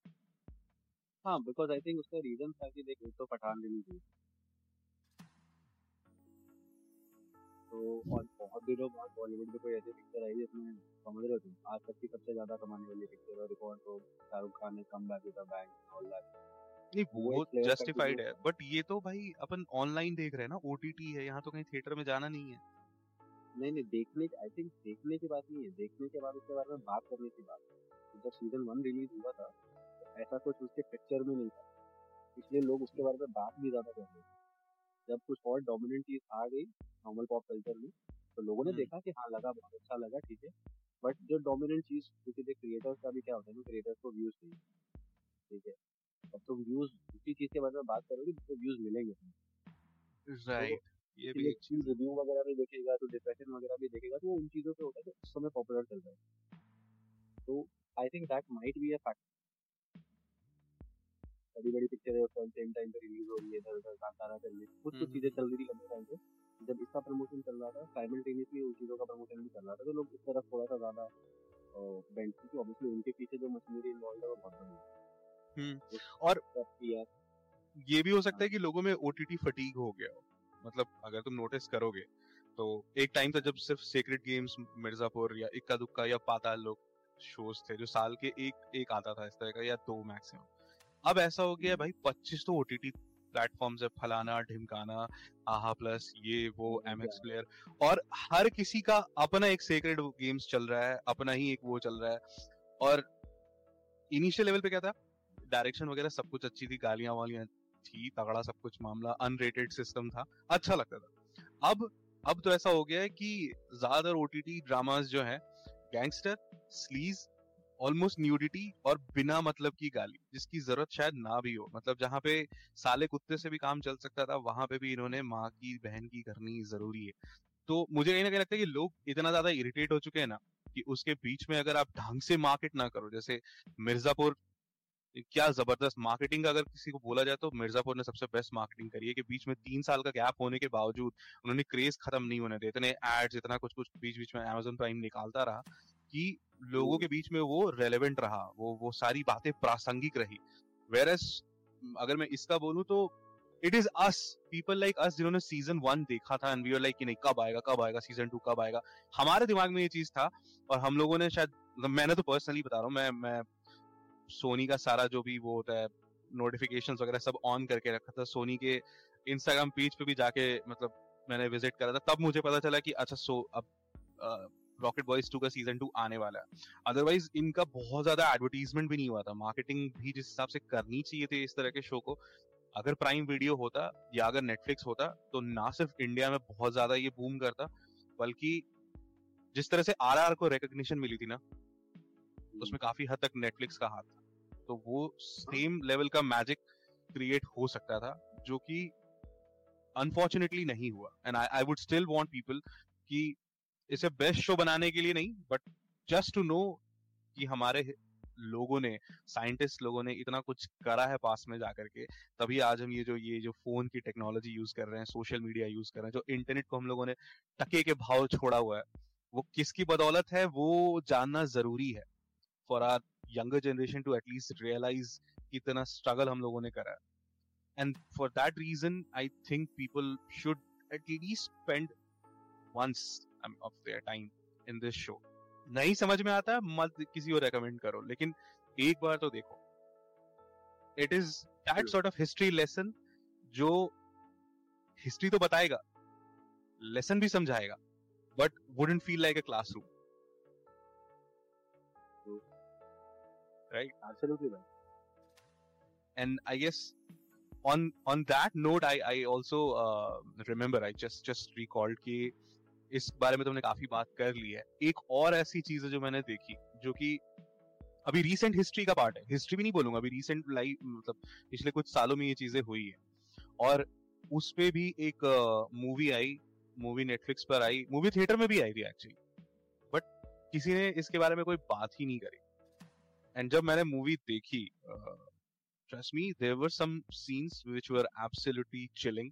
हाँ बिकॉज़ आई थिंक उसका रीजन था कि देख एक तो पठान रिलीज़ हुई तो और बहुत दिनों बाद बॉलीवुड में कोई ऐसी पिक्चर आई जिसमें समझ रहे हो तुम आज तक की सबसे ज़्यादा कमाने वाली पिक्चर और रिकॉर्ड तो शाहरुख खान ने come back with bang all that नहीं वो जस्टिफाइड है बट ये तो भाई अपन ऑनलाइन देख रहे हैं ना ओटीटी है यहाँ तो कहीं थिएटर में जाना नहीं है। नहीं नहीं देखने आई थिंक देखने की बात नहीं है देखने के बाद उसके बारे में बात करने की बात है। जब सीज़न वन रिलीज़ हुआ था तो ऐसा कुछ उसके पिक्चर में नहीं था। इसलिए लोग उसके बारे में बात भी ज़्यादा कर रहे थे। जब कुछ और डोमिनेंट चीज़ आ गई नॉर्मल पॉप कल्चर में तो लोगों ने हम्म। देखा कि हाँ लगा बहुत अच्छा लगा ठीक है। बट जो डोमिनेंट चीज़ क्योंकि देख क्रिएटर्स का भी क्या होता है ना क्रिएटर्स को व्यूज़ चाहिए ठीक है। अब तुम व्यूज़ उसी चीज़ के बारे में बात करोगे जिससे व्यूज़ मिलेंगे राइट तो ये भी एक चीज़ रिव्यू वगैरह भी देखेगा तो डिप्रेशन वगैरह भी देखेगा तो उन चीज़ों पे होता है तो उस समय पॉपुलर चल रहा है। तो I think that might be a factor बड़ी बड़ी पिक्चर है सेम टाइम पे रिलीज़ हो रही है इधर उधर कांतारा है कुछ कुछ चीज़ें चल रही थी लंबे टाइम पे। जब इसका प्रमोशन चल रहा था साइमल्टेनियसली उन चीज़ों का प्रमोशन भी चल रहा था तो लोग इस तरफ़ थोड़ा सा ज़्यादा बेंट क्योंकि ऑब्वियसली उनके पीछे जो मशीनरी इन्वॉल्व है वो बहुत बड़ी है। हम्म और ये भी हो सकता है कि लोगों में ओटीटी फटीग हो गया हो। मतलब अगर तुम नोटिस करोगे तो एक टाइम था जब सिर्फ़ सीक्रेट गेम्स मिर्जापुर या इक्का दुक्का या पाताल लोग शोज़ थे जो साल के एक एक आता था इस तरह का या दो मैक्सिमम अब ऐसा हो गया भाई पच्चीस तो ओटीटी प्लेटफॉर्म है फलाना ढिमकाना आहा प्लस ये वो एम एक्स प्लेयर और हर किसी का अपना एक सेक्रेट गेम्स चल रहा है अपना ही एक वो चल रहा है। और इनिशियल लेवल पे क्या था? डायरेक्शन वगैरह सब कुछ अच्छी थी गालियाँ वालियाँ थी तगड़ा सब कुछ मामला अनरेटेड सिस्टम था अच्छा लगता था। अब अब तो ऐसा हो गया है कि ज़्यादातर ओटीटी ड्रामास जो है गैंगस्टर स्लीज ऑलमोस्ट न्यूडिटी और बिना मतलब की गाली, जिसकी ज़रूरत शायद ना भी हो। मतलब जहाँ पे साले कुत्ते से भी काम चल सकता था, वहाँ पे भी इन्होंने माँ की, बहन की करनी ज़रूरी है। तो मुझे कहीं ना कहीं लगता है कि लोग इतना ज़्यादा इरिटेट हो चुके हैं ना, कि उसके बीच में अगर आप ढंग से मार्केट ना करो, जैसे मिर्जापुर, क्या ज़बरदस्त मार्केटिंग अगर किसी को बोला जाए तो मिर्जापुर ने सबसे बेस्ट मार्केटिंग करी है कि बीच में तीन साल का गैप होने के बावजूद उन्होंने क्रेज खत्म नहीं होने दिया। इतने एड्स इतना कुछ कुछ बीच बीच में अमेजोन प्राइम निकालता रहा कि लोगों के बीच में वो रेलेवेंट रहा, वो वो सारी बातें प्रासंगिक रही। वेर अगर मैं इसका बोलूँ तो it is us people like us जिन्होंने सीज़न वन देखा था एंड वी आर लाइक कि नहीं, कब आएगा कब आएगा सीज़न टू कब आएगा? हमारे दिमाग में ये चीज़ था और हम लोगों ने शायद मतलब मैंने तो पर्सनली बता रहा हूँ, मैं मैं सोनी का सारा जो भी वो होता है नोटिफिकेशंस वगैरह सब ऑन करके रखा था। सोनी के इंस्टाग्राम पेज पे भी जाके मतलब मैंने विज़िट करा था, तब मुझे पता चला कि अच्छा सो अब रॉकेट बॉयज़ टू का सीज़न टू आने वाला है। अदरवाइज़ इनका बहुत ज़्यादा एडवर्टीजमेंट भी नहीं हुआ था। मार्केटिंग भी जिस हिसाब से करनी चाहिए थी इस तरह के शो को अगर प्राइम वीडियो होता या अगर नेटफ्लिक्स होता तो ना सिर्फ़ इंडिया में बहुत ज़्यादा ये बूम करता बल्कि जिस तरह से आर आर को रिकग्निशन मिली थी ना उसमें काफ़ी हद तक नेटफ्लिक्स का हाथ था। तो वो सेम लेवल का मैजिक क्रिएट हो सकता था जो कि अनफॉर्चुनेटली नहीं हुआ। And I I would still want people कि इसे बेस्ट शो बनाने के लिए नहीं बट जस्ट टू नो कि हमारे लोगों ने साइंटिस्ट लोगों ने इतना कुछ करा है पास में जाकर के, तभी आज हम ये जो ये जो फ़ोन की टेक्नोलॉजी यूज़ कर रहे हैं सोशल मीडिया यूज़ कर रहे हैं, जो इंटरनेट को हम लोगों ने टके के भाव छोड़ा हुआ है, वो किसकी बदौलत है, वो जानना ज़रूरी है for our younger generation to at least realise कितना स्ट्रगल हम लोगों ने करा है. And for that reason I think people should at least spend once of their time in this show नहीं समझ में आता? मत किसी को रेकमेंड करो लेकिन एक बार तो देखो। It is that sort of history lesson जो हिस्ट्री तो बताएगा लेसन भी समझाएगा but wouldn't feel like a classroom right? Absolutely right. And i guess on on that note i i also uh, remember i just just recalled कि इस बारे में तुमने काफ़ी बात कर ली है। एक और ऐसी चीज़ है जो मैंने देखी, जो कि अभी रीसेंट हिस्ट्री का पार्ट है। हिस्ट्री भी नहीं बोलूँगा, अभी रीसेंट लाइफ मतलब पिछले कुछ सालों में ये चीज़ें हुई है। और उस पे भी एक मूवी आई मूवी नेटफ्लिक्स पर आई मूवी थिएटर में भी आई थी एक्चुअली बट किसी ने इसके बारे में कोई बात ही नहीं करी। एंड जब मैंने मूवी देखी trust me there were some scenes which were absolutely chilling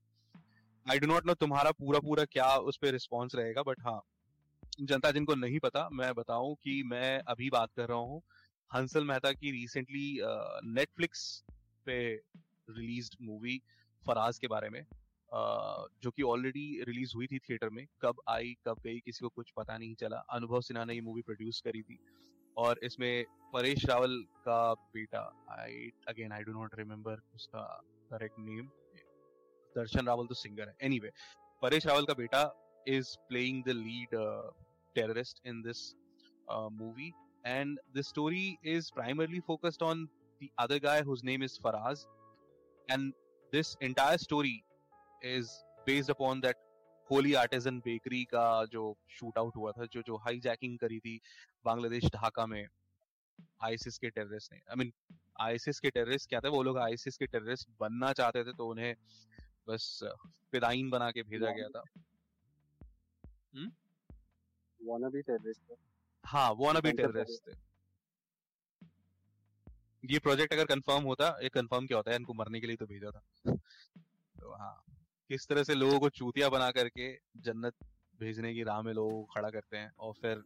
I do not know तुम्हारा पूरा पूरा क्या उस पर रिस्पॉन्स रहेगा बट हाँ जनता जिनको नहीं पता मैं बताऊँ कि मैं अभी बात कर रहा हूँ हंसल मेहता की रिसेंटली नेटफ्लिक्स पे रिलीज्ड मूवी फराज के बारे में Uh, जो कि ऑलरेडी रिलीज़ हुई थी थिएटर में कब आई कब गई किसी को कुछ पता नहीं चला। अनुभव सिन्हा ने ये मूवी प्रोड्यूस करी थी और इसमें परेश रावल का बेटा I again I do not remember उसका करेक्ट नेम दर्शन रावल तो सिंगर है। एनीवे anyway, परेश रावल का बेटा is playing the lead terrorist in this movie and the story is primarily focused on the other guy whose name is Faraz. And this entire story is based upon that Holey Artisan Bakery का जो shoot out हुआ था जो जो hijacking करी थी बांग्लादेश ढाका में ISIS के टेररिस्ट ने। आई मीन आईसिस के टेररिस्ट क्या थे? वो लोग आईसिस के टेररिस्ट बनना चाहते थे तो उन्हें बस फिदाइन बना के भेजा गया था। वानाबी टेररिस्ट हाँ वानाबी टेररिस्ट थे। ये प्रोजेक्ट अगर कंफर्म होता ये कंफर्म क्या होता? है इनको मरने के लिए तो भेजा था। तो हाँ किस तरह से लोगों को चूतिया बना करके जन्नत भेजने की राह में लोगों को खड़ा करते हैं और फिर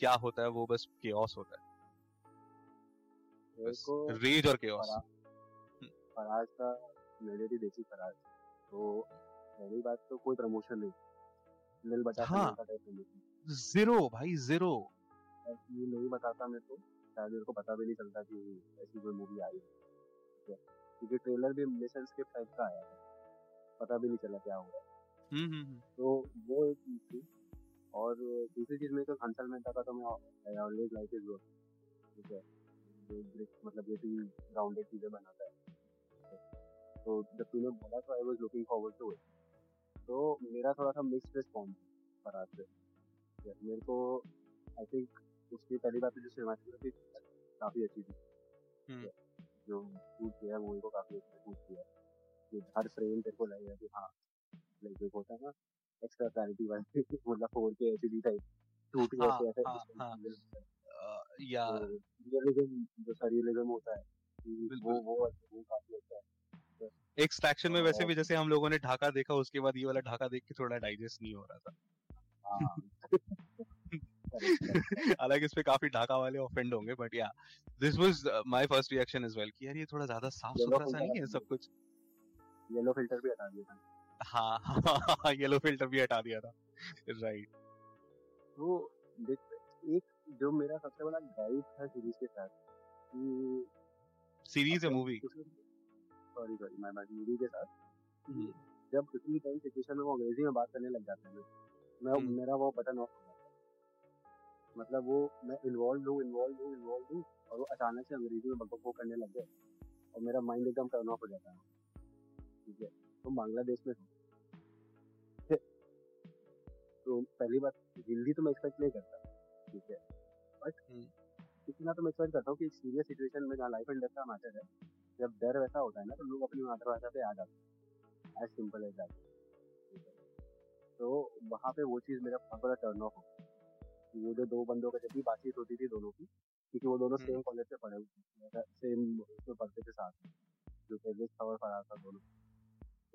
क्या होता है वो बस केओस होता है। रेज और केओस फराज का भी देखी फराज। तो पहली बात तो कोई प्रमोशन नहीं। लिल बचा हाँ। ज़ीरो भाई ज़ीरो। ये नहीं बताता मैं तो शायद मेरे को पता भी नहीं चलता कि ऐसी कोई मूवी आई है। क्योंकि ट्रेलर भी मिशन स्क्रिप्ट टाइप का आया है। पता भी नहीं चला क्या हो रहा है। हम्म, हम्म, हम्म। तो वो एक चीज़ थी। और दूसरी चीज़ में तो हंसल मेहता का तो मैं ऑलवेज लाइक इज़ वर्क ठीक है? मतलब ये भी ग्राउंडेड चीज़ें बनाता है। तो जब तूने बोला तो I was looking forward to it तो मेरा थोड़ा सा मिक्स्ड रिस्पॉन्स फराज से मेरे को आई थिंक उसकी पहली बात तो जो सिनेमाटोग्राफी काफ़ी अच्छी थी। जो शूट किया मूवी को काफ़ी अच्छा शूट किया कि हर फ्रेम तेरे को लगेगा कि हाँ लाइक एक होता है ना एक्स्ट्रा क्लैरिटी वाली [LAUGHS] मतलब फोर के एचडी टाइप टूट गए हाँ, ऐसे हाँ, हाँ, या। रियलिज्म जो सरियलिज्म होता है वो वो वो काफ़ी अच्छा है। एक्सट्रैक्शन में वैसे भी जैसे हम लोगों ने ढाका देखा उसके बाद ये वाला ढाका देख के थोड़ा डाइजेस्ट नहीं हो रहा था। [LAUGHS] हालाँकि इस पे काफ़ी ढाका वाले ऑफेंड होंगे but yeah this was my first reaction as well कि यार ये थोड़ा ज़्यादा साफ़ सुथरा सा नहीं है सब कुछ। येलो फ़िल्टर भी हटा दिया था। हाँ हाँ [LAUGHS] येलो फ़िल्टर भी हटा दिया था। राइट वो देख एक जो मेरा सबसे बड़ा गाइड था सीरीज़ के साथ कि सीरीज़ है मूवी सॉरी सॉरी मैं बात मूवी के साथ हम्म। जब इतनी टाइम सिचुएशन में वो अंग्रेज़ी में बात करने लग जाते हैं मैं हम्म। मेरा वो बटन ऑफ़ हो जाता है मतलब वो मैं इन्वॉल्व हूँ इन्वॉल्व हूँ इन्वॉल्व हूँ और वो अचानक से अंग्रेज़ी में बकबक करने लग गए और मेरा माइंड एकदम टर्न ऑफ़ हो जाता है ठीक है तुम बांग्लादेश में हो तो पहली बात हिंदी तो मैं एक्सपेक्ट नहीं करता ठीक है बट हम्म। इतना तो मैं एक्सपेक्ट करता हूँ कि एक सीरियस सिचुएशन में जहाँ लाइफ एंड डेथ का मैटर है जब डर वैसा होता है ना तो लोग अपनी मातृभाषा पे आ जाते हैं। एज सिंपल एज दैट तो वहाँ पे वो चीज़ मेरा बहुत बड़ा टर्न ऑफ़ हो वो जो दो बंदों का जब भी बातचीत होती थी दोनों की क्योंकि वो दोनों सेम हम्म। कॉलेज से पढ़े हुए थे। सेम उसमें पढ़ते थे साथ में जो पहले था और फरार था दोनों।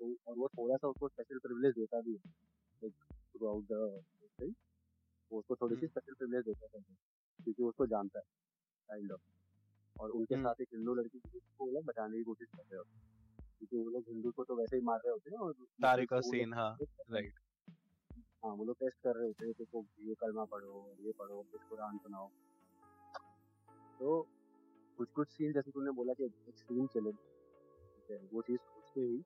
तो और वो थोड़ा सा उसको स्पेशल प्रिविलेज देता भी है। लाइक थ्रू आउट द वो उसको थोड़ी सी स्पेशल प्रिविलेज देता था क्योंकि उसको जानता है काइंड ऑफ़ और उनके हम्म। साथ एक हिंदू लड़की को वो बचाने की कोशिश कर रहे होते क्योंकि वो लोग हिंदू को तो वैसे ही मार रहे होते हैं और तारिका सीन हाँ राइट हाँ। वो लोग टेस्ट कर रहे होते हैं देखो ये कलमा पढ़ो ये पढ़ो कुछ कुरान सुनाओ। तो कुछ कुछ सीन जैसे तूने बोला कि एक्सट्रीम चले वो चीज़ सोच के ही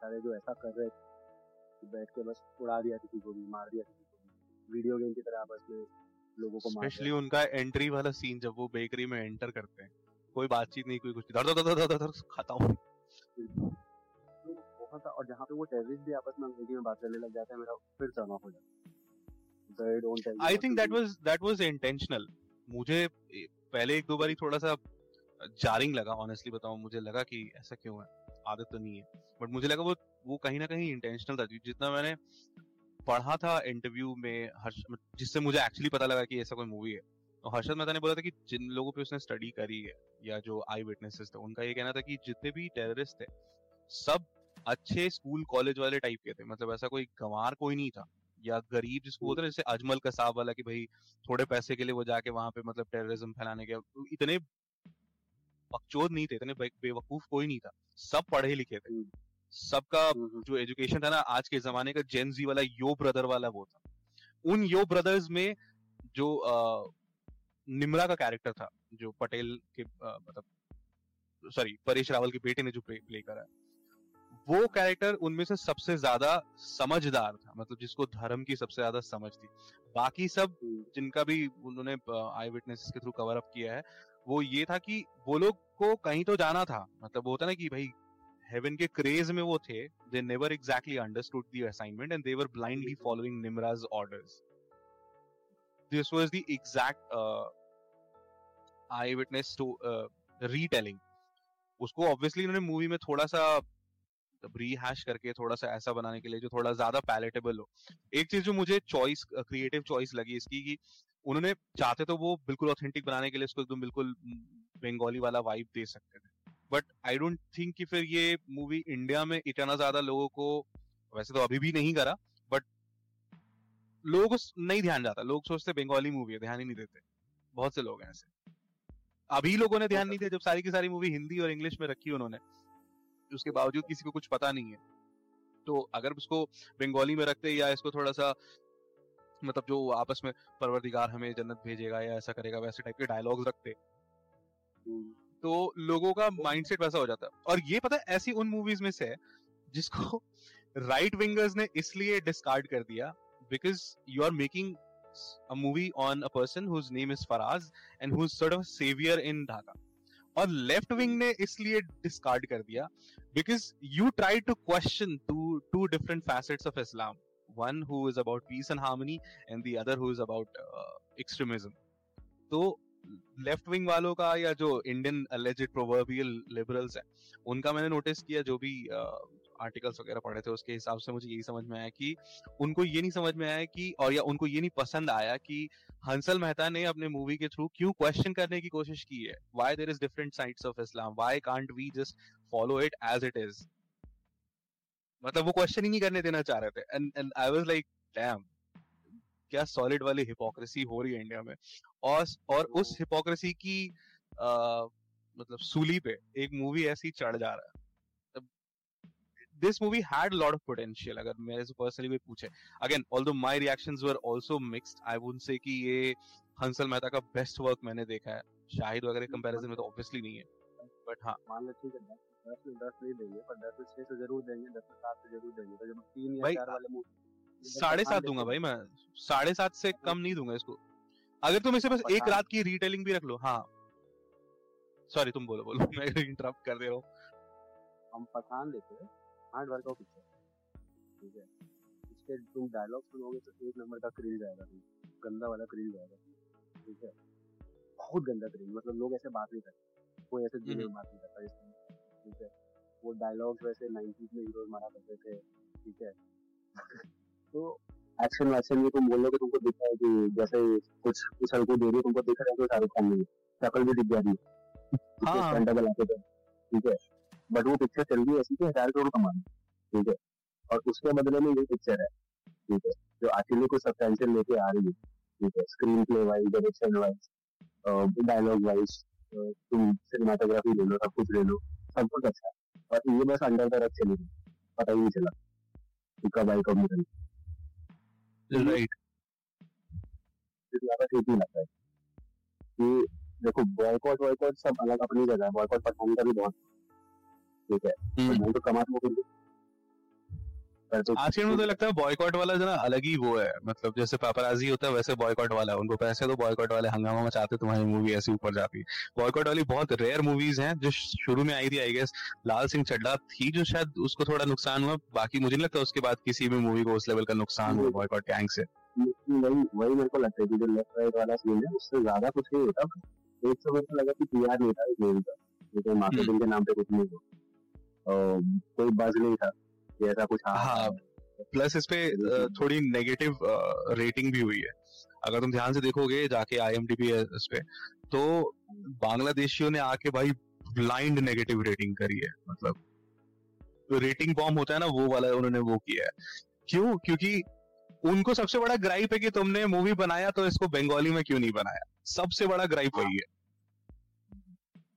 सारे जो ऐसा कर रहे थे बैठ के बस उड़ा दिया किसी को भी मार दिया किसी को भी। वीडियो गेम की तरह आपस में लोगों को स्पेशली उनका एंट्री वाला सीन जब वो बेकरी में एंटर करते हैं। कोई बातचीत नहीं कोई कुछ धर धर धर धर खाता हूँ। तो और जहाँ पे वो टेररिस्ट भी आपस में अंग्रेज़ी में बात करने लग जाते हैं मेरा फिर टर्न ऑफ़ हो जाता है। I think that was that was intentional मुझे पहले एक दो बारी थोड़ा सा जारिंग लगा ऑनेस्टली बताऊँ। मुझे लगा कि ऐसा क्यों है? आदत तो नहीं है। बट मुझे लगा वो वो कहीं ना कहीं इंटेंशनल था। जितना मैंने पढ़ा था इंटरव्यू में हर्ष जिससे मुझे एक्चुअली पता लगा कि ऐसा कोई मूवी है। हर्षद मेहता ने बोला था कि जिन लोगों पे उसने स्टडी करी है या जो आई विटनेसेस थे उनका ये कहना था कि जितने भी टेररिस्ट थे सब अच्छे स्कूल कॉलेज वाले टाइप के थे मतलब ऐसा कोई गंवार कोई नहीं था या गरीब जिसको बोलते जैसे अजमल कसाब वाला कि भाई थोड़े पैसे के लिए वो जाके वहाँ पे मतलब टेररिज्म फैलाने के इतने बकचोद नहीं थे इतने बेवकूफ़ कोई नहीं था सब पढ़े लिखे थे हम्म। सबका हम्म, हम्म। जो एजुकेशन था ना आज के जमाने का जेनजी वाला यो ब्रदर वाला वो था उन यो ब्रदर्स में जो निमरा का कैरेक्टर था जो पटेल के आ, मतलब सॉरी परेश रावल के बेटे ने जो प्ले, प्ले करा वो कैरेक्टर उनमें से सबसे ज़्यादा समझदार था मतलब जिसको धर्म की सबसे ज़्यादा समझ थी। बाकी सब जिनका भी उन्होंने आई विटनेस के थ्रू कवर अप किया है वो ये था कि वो लोग को कहीं तो जाना था। मतलब होता ना कि भाई हेवन के क्रेज में वो थे they never exactly understood the assignment and they were blindly following निमराज orders this was the exact eye witness retelling उसको ऑब्वियसली उन्होंने मूवी में थोड़ा सा रीहैश करके थोड़ा सा ऐसा बनाने के लिए, जो थोड़ा ज़्यादा पैलेटेबल हो। एक चीज़ जो मुझे चॉइस क्रिएटिव चॉइस लगी इसकी कि उन्होंने चाहते तो वो बिल्कुल ऑथेंटिक बनाने के लिए इसको एकदम बिल्कुल बंगाली वाला वाइब दे सकते थे। बट आई डोंट थिंक कि फिर ये मूवी इंडिया में इतना ज़्यादा लोगों को, वैसे तो अभी भी नहीं करा लोगों नहीं ध्यान जाता। लोग सोचते बंगाली मूवी है, ध्यान ही नहीं देते। बहुत से लोग हैं ऐसे। अभी लोगों ने ध्यान नहीं दिया, जब सारी की सारी मूवी हिंदी और इंग्लिश में रखी उन्होंने, उसके बावजूद किसी को कुछ पता नहीं है। तो अगर उसको बंगाली में रखते या इसको थोड़ा सा मतलब जो आपस में परवरदिगार हमें जन्नत भेजेगा या ऐसा करेगा, वैसे टाइप के डायलॉग्स रखते। तो लोगों का माइंडसेट वैसा हो जाता। और ये पता है, ऐसी उन मूवीज़ में से है, जिसको [LAUGHS] राइट विंगर्स ने इसलिए डिस्कार्ड कर दिया because you are making a movie on a person whose name is Faraz and who's sort of savior in Dhaka. और लेफ़्ट विंग ने इसलिए डिस्कार्ड कर दिया because you try to question to two different facets of Islam one who is about peace and harmony and the other who is about extremism तो left wing वालों का या जो इंडियन अलेजेड प्रोवर्बियल लिबरल्स है, उनका मैंने notice किया जो भी आर्टिकल्स वगैरह पढ़े थे उसके हिसाब से मुझे यही समझ में आया कि उनको ये नहीं समझ में आया कि और या उनको ये नहीं पसंद आया कि हंसल मेहता ने अपने मूवी के थ्रू क्यों क्वेश्चन करने की कोशिश की है? Why there is different sides of Islam why can't we just follow it as it is मतलब वो क्वेश्चन ही नहीं करने देना चाह रहे थे। And and I was like damn क्या सॉलिड वाली हिपोक्रेसी हो रही है इंडिया में? और और उस हिपोक्रेसी की आ, मतलब सूली पे एक मूवी ऐसी चढ़ जा रहा है। This movie had a lot of potential अगर मेरे से पर्सनली कोई पूछे। Again although my reactions were also mixed I would say कि ये हंसल मेहता का बेस्ट वर्क मैंने देखा है। शाहिद वगैरह कंपैरिजन में तो ऑब्वियसली नहीं है। बट हाँ। मान लो ठीक है दस में दस नहीं देंगे पर दस में छह से ज़रूर देंगे दस में सात से ज़रूर देंगे तो जब तीन या चार वाले साढ़े सात दूँगा भाई मैं। साढ़े सात से कम नहीं दूँगा इसको। अगर तुम इसे बस एक रात की रिटेलिंग भी रख लो हाँ। सॉरी तुम बोलो बोलो। [LAUGHS] मैं इंटरप्ट कर दे रहा हूँ। हम पठान लेते हैं। हार्ड वर्क आउट पिक्चर ठीक है? इसके तुम डायलॉग सुनोगे तो एक नंबर का क्रिंज आएगा गंदा वाला क्रिंज आएगा ठीक है? बहुत गंदा क्रिंज मतलब लोग ऐसे बात नहीं करते। कोई ऐसे दिल में बात नहीं करता इसमें। ठीक है? वो डायलॉग्स वैसे 90s में हीरोज मारा करते थे। ठीक है? [LAUGHS] तो एक्शन वैक्शन में तुम बोलोगे तुमको दिख रहा है कि जैसे कुछ कुछ हल्को दे रही तुमको दिख रहा है कि शाहरुख खान नहीं शक्ल भी दिख जा रही है? हाँ। ठीक है? बट वो पिक्चर चल रही है ऐसी कि हज़ार करोड़ कमा ठीक है? और उसके बदले में ये पिक्चर है। ठीक है? जो एक्चुअली कुछ सब्सटेंशियल लेके आ रही है। ठीक है? Screenplay wise direction wise dialogue wise तुम सिनेमाटोग्राफी ले लो सब कुछ ले लो सब कुछ अच्छा है। और ये बस अंडर द रख चली गई। पता ही नहीं चला। कि कब आई कब निकल राइट ज़्यादा ठीक नहीं लगता है कि देखो बॉयकॉट वॉयकॉट सब अलग अपनी जगह है। बॉयकॉट पठान का भी बहुत। ठीक है हम्म। तो तो आजकल मुझे लगता है बॉयकॉट वाला जो ना अलग ही वो है। मतलब जैसे पापराजी होता है वैसे बॉयकॉट वाला है। उनको पैसे तो बॉयकॉट वाले हंगामा मचाते तुम्हारी मूवी ऐसी ऊपर जाती। बॉयकॉट वाली बहुत रेयर मूवीज़ हैं जो शुरू में आई थी आई गेस लाल सिंह चड्डा थी जो शायद उसको थोड़ा नुकसान हुआ। बाकी मुझे नहीं लगता उसके बाद किसी भी मूवी को उस लेवल का नुकसान हुआ बॉयकॉट गैंग से। वही वही मेरे को लगता है कि जो लेफ़्ट राइट वाला सीन है उससे ज़्यादा कुछ नहीं होता। एक तो लगा कि पीआर नहीं था इस मूवी का। मार्केटिंग हम्म। के नाम पे कुछ नहीं था कोई बज नहीं था कि ऐसा कुछ हाँ प्लस इस पे थोड़ी नेगेटिव रेटिंग भी हुई है। अगर तुम ध्यान से देखोगे जाके आई एम इस पे तो बांग्लादेशियों ने आके भाई ब्लाइंड नेगेटिव रेटिंग करी है मतलब। रेटिंग बॉम्ब होता है ना वो वाला उन्होंने वो किया है। क्यों? क्योंकि उनको सबसे बड़ा ग्राइप है कि तुमने मूवी बनाया तो इसको बंगाली में क्यों नहीं बनाया? सबसे बड़ा ग्राइप वही है।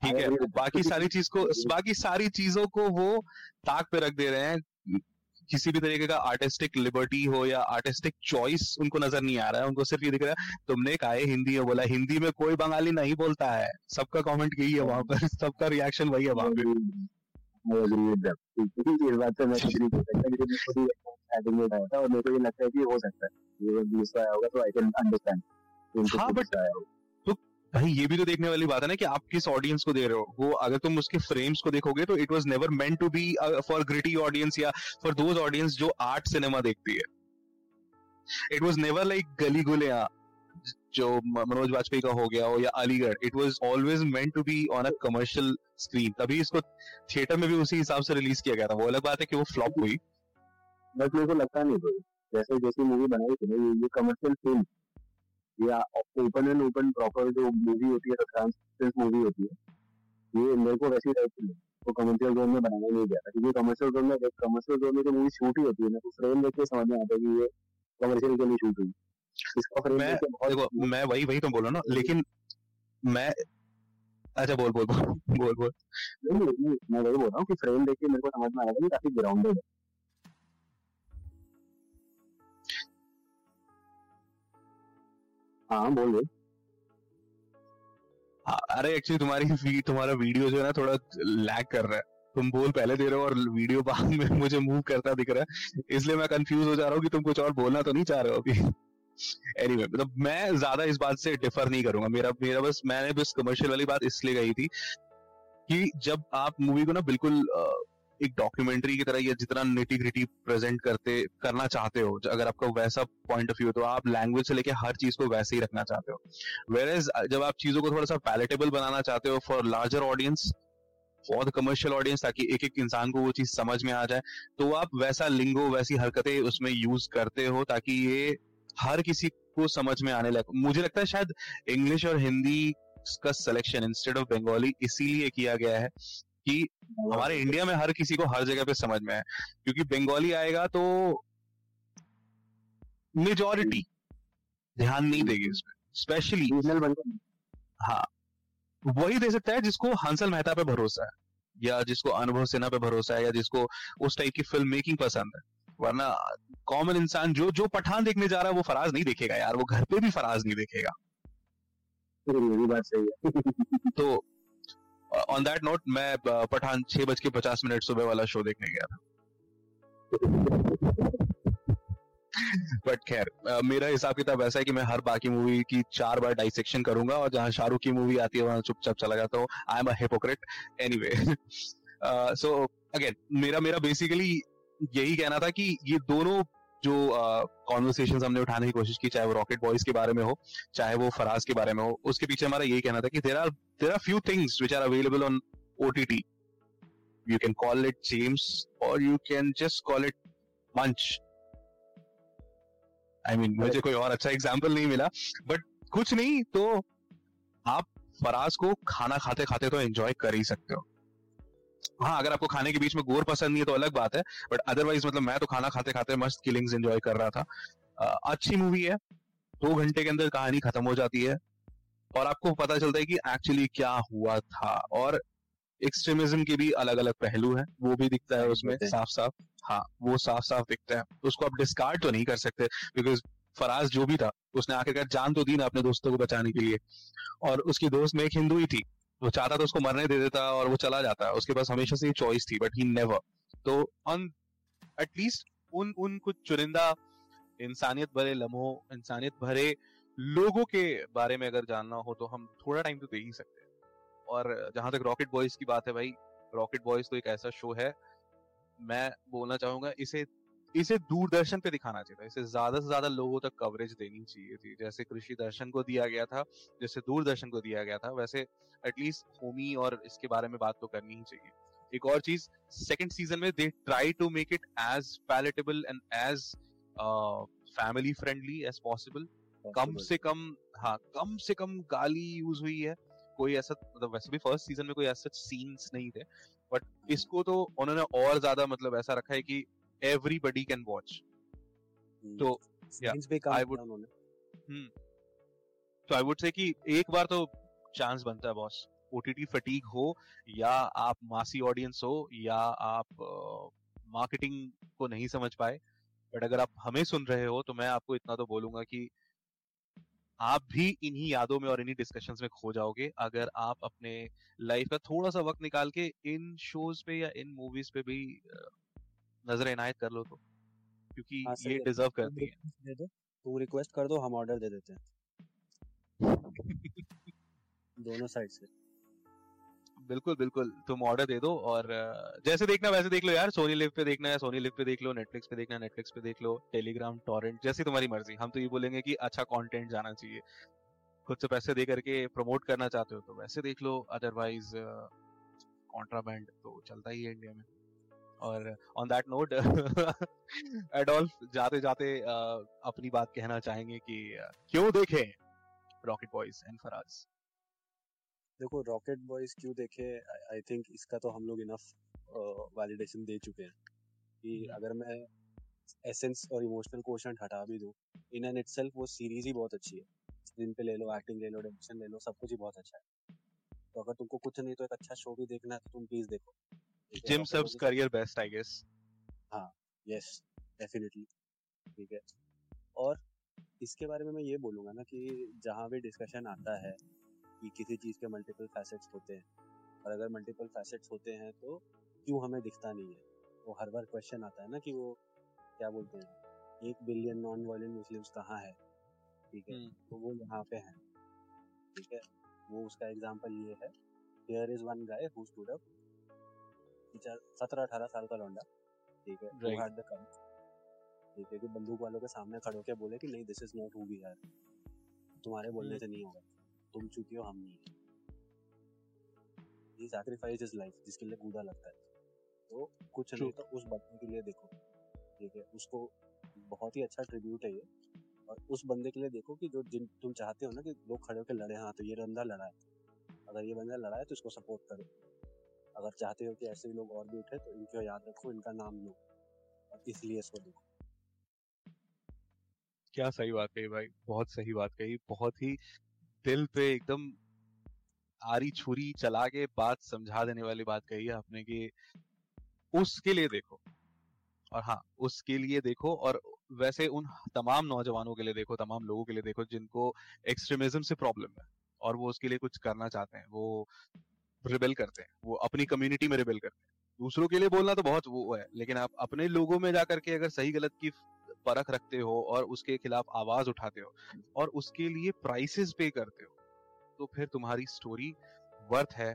ठीक है। बाकी [LAUGHS] सारी चीज़ को बाकी सारी चीज़ों को वो ताक पे रख दे रहे हैं। किसी भी तरीके का आर्टिस्टिक लिबर्टी हो या आर्टिस्टिक चॉइस उनको नज़र नहीं आ रहा है। उनको सिर्फ़ ये दिख रहा है तुमने कहा हिंदी में बोला हिंदी में कोई बंगाली नहीं बोलता है। सबका कमेंट यही है वहाँ पर। [LAUGHS] सबका रिएक्शन वही है वहाँ पे। [LAUGHS] हाँ बट भाई, ये भी तो देखने वाली बात है ना कि आप किस ऑडियंस को दे रहे हो? वो अगर तुम उसके फ्रेम्स को देखोगे तो it was never meant to be for gritty audience या फॉर दोज ऑडियंस जो आर्ट सिनेमा देखती है। इट वाज नेवर लाइक गली गुलिया, जो मनोज वाजपेयी का हो गया हो या Aligarh. It was always meant to be on a commercial screen तभी इसको थिएटर में भी उसी हिसाब से रिलीज़ किया गया था। वो अलग बात है कि वो फ्लॉप हुई। बट मेरे को लगता नहीं जैसे, जैसी मूवी बनाई थी ये कमर्शियल फ़िल्म या ओपन एंड ओपन प्रॉपर जो मूवी होती है ट्रांसपेरेंस मूवी होती है ये मेरे को वैसी टाइप की तो कमर्शियल जोन में बनाया नहीं गया था। क्योंकि कमर्शियल जोन में कमर्शियल जोन में जो मूवी शूट ही होती है ना तो फ्रेम देख के समझ में आता है कि ये कमर्शियल के लिए शूट हुई। मैं देखो मैं वही वही तो बोला ना लेकिन मैं अच्छा बोल बोल बोल बोल बोल। नहीं नहीं मैं वही बोल रहा हूँ कि फ्रेम देख के मेरे को समझ में आया कि काफ़ी ग्राउंडेड है। हाँ बोल दे। हाँ, अरे एक्चुअली तुम्हारी तुम्हारा वीडियो जो है ना थोड़ा लैग कर रहा है। तुम बोल पहले दे रहे हो और वीडियो बाद में [LAUGHS] मुझे मूव करता दिख रहा है। इसलिए मैं कंफ्यूज हो जा रहा हूँ कि तुम कुछ और बोलना तो नहीं चाह रहे हो अभी। एनीवे anyway, मतलब मैं ज़्यादा इस बात से डिफर नहीं करूँगा। मेरा मेरा बस मैंने बस कमर्शियल वाली बात इसलिए कही थी कि जब आप मूवी को ना बिल्कुल एक डॉक्यूमेंट्री की तरह या जितना निटी ग्रिटी प्रेजेंट करते, करना चाहते हो अगर आपका वैसा पॉइंट ऑफ़ व्यू तो आप लैंग्वेज से लेके हर चीज़ को वैसे ही रखना चाहते हो। वेर एज जब आप चीज़ों को थोड़ा सा पैलेटेबल बनाना चाहते हो for larger audience for the commercial audience ताकि एक एक इंसान को वो चीज़ समझ में आ जाए तो आप वैसा लिंगो वैसी हरकतें उसमें यूज़ करते हो, ताकि ये हर किसी को समझ में आने लगे। मुझे लगता है शायद इंग्लिश और हिंदी का सिलेक्शन इंस्टेड ऑफ़ बंगाली इसीलिए किया गया है कि हमारे इंडिया में हर किसी को हर जगह पे समझ में है। क्योंकि बंगाली आएगा तो मेजोरिटी ध्यान नहीं देगी इसमें स्पेशली हाँ वही दे सकता है जिसको हंसल मेहता पे भरोसा है या जिसको अनुभव सिन्हा पे भरोसा है या जिसको उस टाइप की फ़िल्म मेकिंग पसंद है। वरना कॉमन इंसान जो जो पठान देखने जा रहा है वो फराज नहीं देखेगा यार वो घर पे भी फराज नहीं देखेगा। बात सही है। तो ऑन दैट नोट मैं पठान छह बज के पचास मिनट सुबह वाला शो देखने गया था। बट खैर मेरा हिसाब किताब ऐसा है कि मैं हर बाकी मूवी की चार बार डाइसेक्शन करूँगा और जहाँ शाहरुख की मूवी आती है, वहाँ चुपचाप चला जाता हूँ। I am a hypocrite anyway so again मेरा मेरा बेसिकली यही कहना था कि ये दोनों जो कॉन्वर्सेशन uh, हमने उठाने की कोशिश की चाहे वो रॉकेट बॉयज़ के बारे में हो चाहे वो फराज के बारे में हो उसके पीछे हमारा यही कहना था कि there are there are few things which are available on O T T you can call it gems और you can just call it munch I mean मुझे कोई और अच्छा एग्ज़ाम्पल नहीं मिला बट कुछ नहीं तो आप फराज को खाना खाते खाते तो एंजॉय कर ही सकते हो। हाँ अगर आपको खाने के बीच में गोर पसंद नहीं है तो अलग बात है बट अदरवाइज़ मतलब मैं तो खाना खाते खाते मस्त किलिंग्स एंजॉय कर रहा था। अच्छी मूवी है दो घंटे के अंदर कहानी खत्म हो जाती है और आपको पता चलता है कि एक्चुअली क्या हुआ था और एक्सट्रीमिज्म के भी अलग अलग पहलू हैं वो भी दिखता है उसमें साफ़ साफ़ हाँ वो साफ़ साफ़ दिखता है उसको आप डिस्कार्ड तो नहीं कर सकते बिकॉज़ फराज जो भी था उसने आखिरकार जान तो दी ना अपने दोस्तों को बचाने के लिए और उसकी दोस्त में एक हिंदू ही थी वो चाहता तो उसको मरने दे देता और वो चला जाता। उसके पास हमेशा से चॉइस थी बट ही नेवर तो ऑन एटलीस्ट उन उन कुछ चुनिंदा, इंसानियत भरे लम्हों, इंसानियत भरे लोगों के बारे में अगर जानना हो तो हम थोड़ा टाइम तो दे ही सकते हैं। और जहाँ तक रॉकेट बॉयज़ की बात है भाई रॉकेट बॉयज़ तो एक ऐसा शो है। मैं बोलना चाहूँगा, इसे इसे दूरदर्शन पे दिखाना चाहिए था। इसे ज़्यादा से ज़्यादा लोगों तक कवरेज देनी चाहिए थी। जैसे कृषि दर्शन को दिया गया था जैसे दूरदर्शन को दिया गया था वैसे एटलीस्ट होमी और इसके बारे में बात तो करनी ही चाहिए। एक और चीज़ सेकंड सीज़न में they try to make it as palatable and as family friendly as possible कम से कम हाँ कम से कम गाली यूज़ हुई है। कोई ऐसा मतलब वैसे भी फ़र्स्ट सीज़न में कोई ऐसा सीन्स नहीं थे बट इसको तो उन्होंने और ज़्यादा मतलब ऐसा रखा है कि एवरीबडी कैन वॉच तो आई वुड तो आई वुड से कि एक बार तो चांस बनता है बॉस ओटीटी फटीक हो या आप मासी ऑडियंस हो या आप मार्केटिंग uh, को नहीं समझ पाए बट अगर आप हमें सुन रहे हो तो मैं आपको इतना तो बोलूँगा कि आप भी इन्हीं यादों में और इन्हीं डिस्कशंस में खो जाओगे। अगर आप अपने लाइफ का थोड़ा सा वक्त निकाल के इन शोज़ पे या इन मूवीज़ पे भी नज़र इनायत कर लो तो क्योंकि हाँ, ये डिजर्व करती है। दे दो तुम रिक्वेस्ट कर दो हम ऑर्डर दे देते हैं। [LAUGHS] दोनों साइड से। बिल्कुल बिल्कुल तुम ऑर्डर दे दो और जैसे देखना वैसे देख लो यार सोनी लिव पे देखना है सोनी लिव पे देख लो नेटफ्लिक्स पे देखना है नेटफ्लिक्स पे देख लो टेलीग्राम टॉरेंट जैसी तुम्हारी मर्ज़ी। हम तो ये बोलेंगे कि अच्छा कंटेंट जाना चाहिए। खुद से पैसे दे करके प्रमोट करना चाहते हो तो वैसे देख लो अदरवाइज़ कॉन्ट्राबैंड तो चलता ही है इंडिया में। और ऑन दैट नोट एडोल्फ जाते जाते uh, अपनी बात कहना चाहेंगे कि uh, क्यों देखें रॉकेट बॉयज़ एंड फराज देखो रॉकेट बॉयज़ क्यों देखे? आई थिंक इसका तो हम लोग इनफ वैलिडेशन दे चुके हैं कि हम्म। अगर मैं एसेंस और इमोशनल क्वेश्चन हटा भी दूँ इन एंड इटसेल्फ वो सीरीज़ ही बहुत अच्छी है। स्क्रीन पे ले लो एक्टिंग ले लो डायरेक्शन ले लो सब कुछ ही बहुत अच्छा है। तो अगर तुमको कुछ नहीं तो एक अच्छा शो भी देखना है तो तुम प्लीज़ देखो। जिम सबस करियर बेस्ट आई गेस हाँ यस डेफिनेटली ठीक है. और इसके बारे में मैं ये बोलूँगा ना कि जहाँ भी डिस्कशन आता है कि किसी चीज़ के मल्टीपल फैसेट्स होते हैं और अगर मल्टीपल फैसेट्स होते हैं तो क्यों हमें दिखता नहीं है? वो हर बार क्वेश्चन आता है ना कि वो क्या बोलते हैं? एक बिलियन नॉन वायलेंट मुस्लिम्स कहाँ है? ठीक है हम्म। तो वो यहाँ पे हैं. ठीक है वो उसका एग्जांपल ये है. Here is one guy who stood up सत्रह अठारह साल का लौंडा। ठीक है हु हैड द करेज ठीक है कि बंदूक वालों के सामने खड़े होकर बोले कि नहीं this is not who we are तुम्हारे बोलने हम्म। से नहीं होगा। तुम चुके हो हम नहीं। ये सैक्रिफाइस इज़ लाइफ जिसके लिए कूदा लगता है। तो कुछ नहीं तो उस बंदे के लिए देखो। ठीक है उसको बहुत ही अच्छा ट्रिब्यूट है ये। और उस बंदे के लिए देखो कि जो जिन तुम चाहते हो ना कि लोग खड़े होकर लड़े हाँ तो ये बंदा लड़ा है। अगर ये बंदा लड़ा है तो इसको सपोर्ट करो। अगर चाहते हो कि ऐसे लोग और भी उठे तो इनको याद रखो, इनका नाम लो और इसलिए इसको देखो। क्या सही बात कही भाई, बहुत सही बात कही, बहुत ही दिल पे एकदम आरी छुरी चला के बात समझा देने वाली बात कही है आपने कि उसके लिए देखो। और हाँ उसके लिए देखो और वैसे उन तमाम नौजवानों के लिए देखो, तमाम लोगों के लिए देखो जिनको एक्सट्रीमिज्म से प्रॉब्लम है और वो उसके लिए कुछ करना चाहते हैं, वो रिबेल करते हैं वो अपनी कम्युनिटी में रिबेल करते हैं। दूसरों के लिए बोलना तो बहुत वो है लेकिन आप अपने लोगों में जाकर के अगर सही गलत की परख रखते हो और उसके खिलाफ आवाज़ उठाते हो और उसके लिए प्राइसेस पे करते हो तो फिर तुम्हारी स्टोरी वर्थ है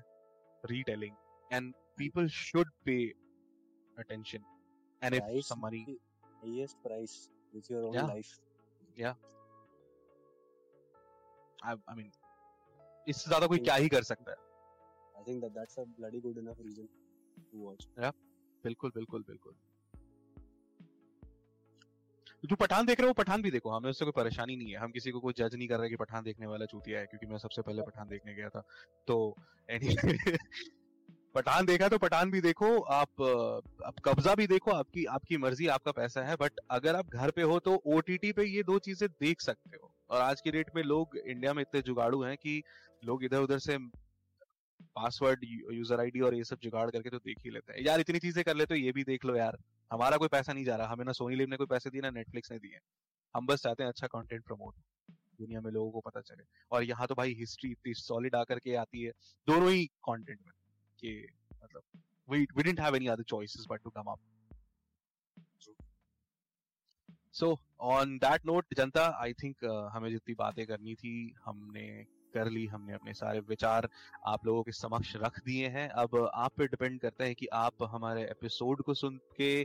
retelling and people should pay attention and if somebody highest price with your own yeah. life. Yeah. I, I mean इससे ज़्यादा कोई क्या ही कर सकता है। I think that that's a bloody good enough reason to watch yeah बिल्कुल बिल्कुल बिल्कुल। जो पठान देख रहे हो पठान भी देखो। हमें उससे कोई परेशानी नहीं है। हम किसी को कोई जज नहीं कर रहे कि पठान देखने वाला चूतिया है क्योंकि मैं सबसे पहले पठान देखने गया था। तो anyway, [LAUGHS] पठान देखा तो पठान भी देखो। आप आप कब्जा भी देखो आपकी आपकी मर्ज़ी आपका पैसा है। बट अगर आप घर पे हो तो ओटीटी पे ये दो चीज़ें देख सकते हो। और आज की डेट में लोग इंडिया में इतने जुगाड़ू हैं कि लोग इधर उधर से पासवर्ड यूज़र आईडी और ये सब जुगाड़ करके तो देख ही लेते हैं। यार इतनी चीज़ें कर ले तो ये भी देख लो यार। हमारा कोई पैसा नहीं जा रहा। हमें ना सोनी लिव ने कोई पैसे दिए ना नेटफ्लिक्स ने दिए। हम बस चाहते हैं अच्छा कंटेंट प्रमोट दुनिया में लोगों को पता चले। और यहाँ तो भाई हिस्ट्री इतनी सॉलिड आकर के आती है दोनों ही कंटेंट में कि मतलब we we didn't have any other choices but to come up. So on that note Janata I think uh, हमें जितनी बातें करनी थी हमने कर ली हमने अपने सारे विचार आप लोगों के समक्ष रख दिए हैं। अब आप पे डिपेंड करता है कि आप हमारे एपिसोड को सुन के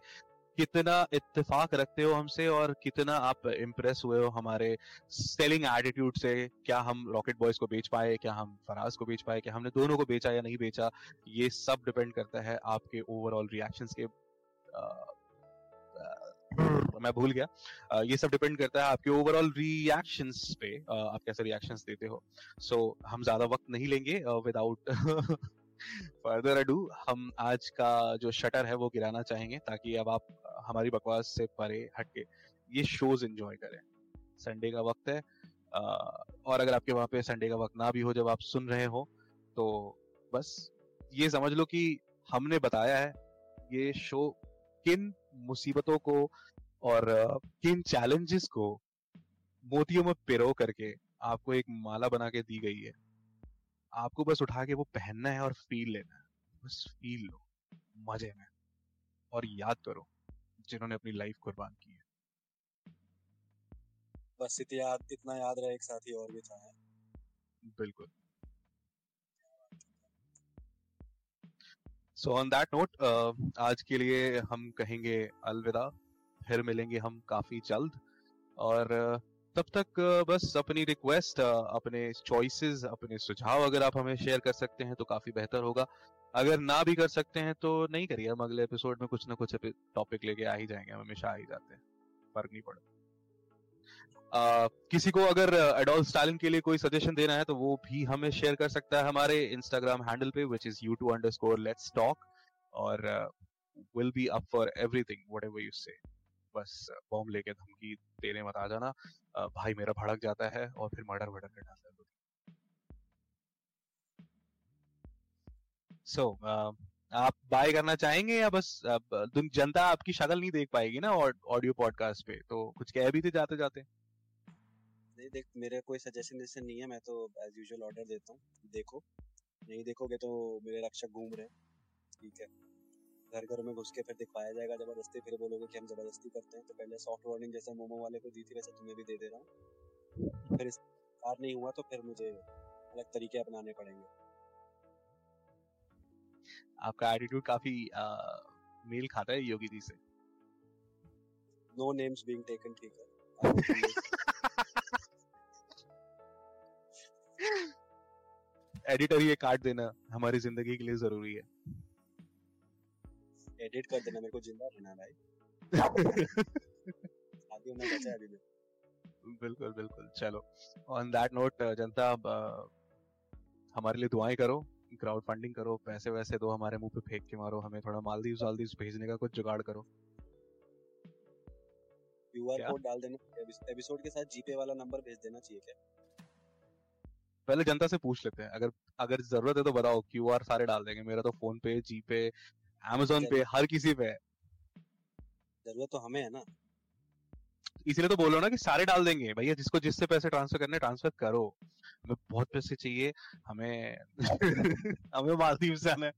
कितना इत्तेफाक रखते हो हमसे और कितना आप इम्प्रेस हुए हो हमारे सेलिंग एटीट्यूड से। क्या हम रॉकेट बॉयज़ को बेच पाए? क्या हम फराज को बेच पाए? क्या हमने दोनों को बेचा या नहीं बेचा? ये सब डिपेंड करता है आपके ओवरऑल रिएक्शंस के मैं भूल गया। ये सब डिपेंड करता है आपके ओवरऑल रिएक्शंस पे। आप कैसे रिएक्शंस देते हो। सो so, हम ज़्यादा वक्त नहीं लेंगे विदाउट फर्दर अडू हम आज का जो शटर है वो गिराना चाहेंगे ताकि अब आप हमारी बकवास से परे हटके ये शोज़ एंजॉय करें। संडे का वक्त है। और अगर आपके वहाँ पे संडे का वक्त ना भी हो जब आप सुन रहे हो तो बस ये समझ लो कि हमने बताया है ये शो किन मुसीबतों को और किन चैलेंजेस को मोतियों में पिरो करके आपको एक माला बना के दी गई है। आपको बस उठा के वो पहनना है और फील लेना है। बस फील लो। मज़े में। और याद करो जिन्होंने अपनी लाइफ कुर्बान की है। बस इतना याद इतना याद रहे एक साथी और भी चाहे बिल्कुल। सो ऑन दैट नोट आज के लिए हम कहेंगे अलविदा। फिर मिलेंगे हम काफ़ी जल्द। और uh, तब तक बस अपनी रिक्वेस्ट अपने चॉइसेस अपने सुझाव अगर आप हमें शेयर कर सकते हैं तो काफ़ी बेहतर होगा। अगर ना भी कर सकते हैं तो नहीं करिए। हम अगले एपिसोड में कुछ ना कुछ टॉपिक लेके आ ही जाएँगे। हम हमेशा आ ही जाते हैं। फ़र्क नहीं पड़ता। किसी को अगर एडोल स्टालिन के लिए कोई सजेशन देना है तो वो भी हमें शेयर कर सकता है हमारे इंस्टाग्राम हैंडल पे which is U two underscore let's talk और will be up for everything what you say बस बॉम्ब लेके धमकी देने मत आ जाना। भाई मेरा भड़क जाता है और फिर मर्डर वर्डर कर डालता है सो so, uh, आप बाय करना चाहेंगे या बस जनता आपकी शक्ल नहीं देख पाएगी ना ऑडियो पॉडकास्ट पे तो कुछ कह भी थे जाते जाते नहीं देख मेरे कोई सजेशन जैसे नहीं है मैं तो एज यूजुअल ऑर्डर देता हूँ। देखो नहीं देखोगे तो मेरे रक्षक घूम रहे ठीक है। घर घर में घुस के फिर दिखवाया जाएगा ज़बरदस्ती फिर बोलोगे कि हम ज़बरदस्ती करते हैं। तो पहले सॉफ्ट वार्निंग जैसे मोमो वाले को दी थी वैसे तुम्हें भी दे दे रहा हूँ। फिर इस कार नहीं हुआ तो फिर मुझे अलग तरीके अपनाने पड़ेंगे। आपका एटीट्यूड काफ़ी मेल खाता है योगी जी से। नो नेम्स बीइंग टेकन ठीक है। एडिटर ये काट देना हमारी ज़िंदगी के लिए ज़रूरी है। एडिट कर देना मेरे को ज़िंदा रहना भाई। [LAUGHS] शादी में बचा अभी बिल्कुल बिल्कुल। चलो ऑन दैट नोट जनता हमारे लिए दुआएँ करो क्राउड फंडिंग करो पैसे वैसे दो हमारे मुँह पे फेंक के मारो हमें थोड़ा मालदीव वालदीव भेजने का कुछ जुगाड़ करो। क्यूआर कोड डाल देना एपिसोड के साथ जीपे वाला नंबर भेज देना चाहिए क्या? पहले जनता से पूछ लेते हैं अगर अगर ज़रूरत है तो बताओ क्यूआर सारे डाल देंगे मेरा तो फ़ोन पे जी पे अमेजोन पे हर किसी पे ज़रूरत तो हमें है ना। इसीलिए तो बोल रहा ना कि सारे डाल देंगे भैया जिसको जिससे पैसे ट्रांसफ़र करने ट्रांसफ़र करो। हमें बहुत पैसे चाहिए हमें [LAUGHS] हमें मालदीव से आना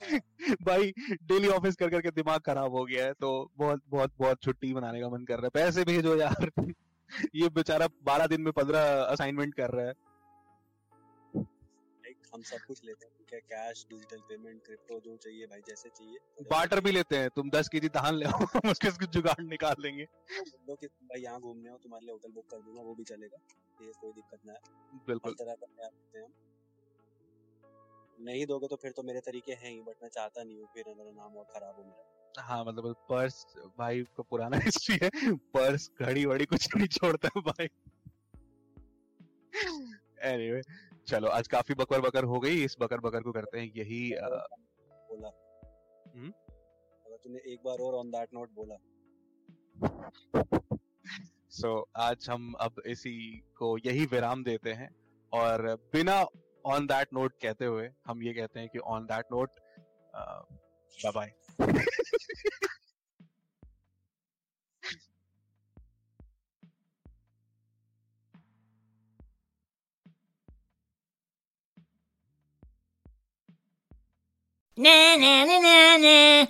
[LAUGHS] भाई डेली ऑफ़िस कर करके दिमाग खराब हो गया है तो बहुत बहुत बहुत छुट्टी मनाने का मन कर रहा है। पैसे भेजो यार। [LAUGHS] ये बेचारा बारह दिन में पंद्रह असाइनमेंट कर रहा है। हम सब कुछ लेते हैं। ठीक है कैश डिजिटल पेमेंट क्रिप्टो जो चाहिए भाई जैसे चाहिए। बार्टर भी लेते हैं। तुम दस के जी धान ले आओ उसके कुछ जुगाड़ निकाल लेंगे। लो कि भाई यहाँ घूमने हो तुम्हारे लिए होटल बुक कर दूँगा वो भी चलेगा। ये कोई दिक्कत ना है। बिल्कुल। तरह का प्यार करते हैं नहीं दोगे तो फिर तो मेरे तरीके हैं ही बट मैं चाहता नहीं हूँ फिर मेरा नाम और खराब हो मेरा। हाँ मतलब पर्स भाई का पुराना [LAUGHS] हिस्ट्री है। पर्स घड़ी वड़ी कुछ नहीं छोड़ता भाई। एनीवे [LAUGHS] anyway, चलो आज काफ़ी बकर बकर हो गई इस बकर बकर को करते हैं यही बोला। हम्म? अगर तूने एक बार और ऑन दैट नोट बोला। सो so, आज हम अब इसी को यही विराम देते हैं और बिना ऑन दैट नोट कहते हुए हम ये कहते हैं कि on that note bye bye Na na na na na.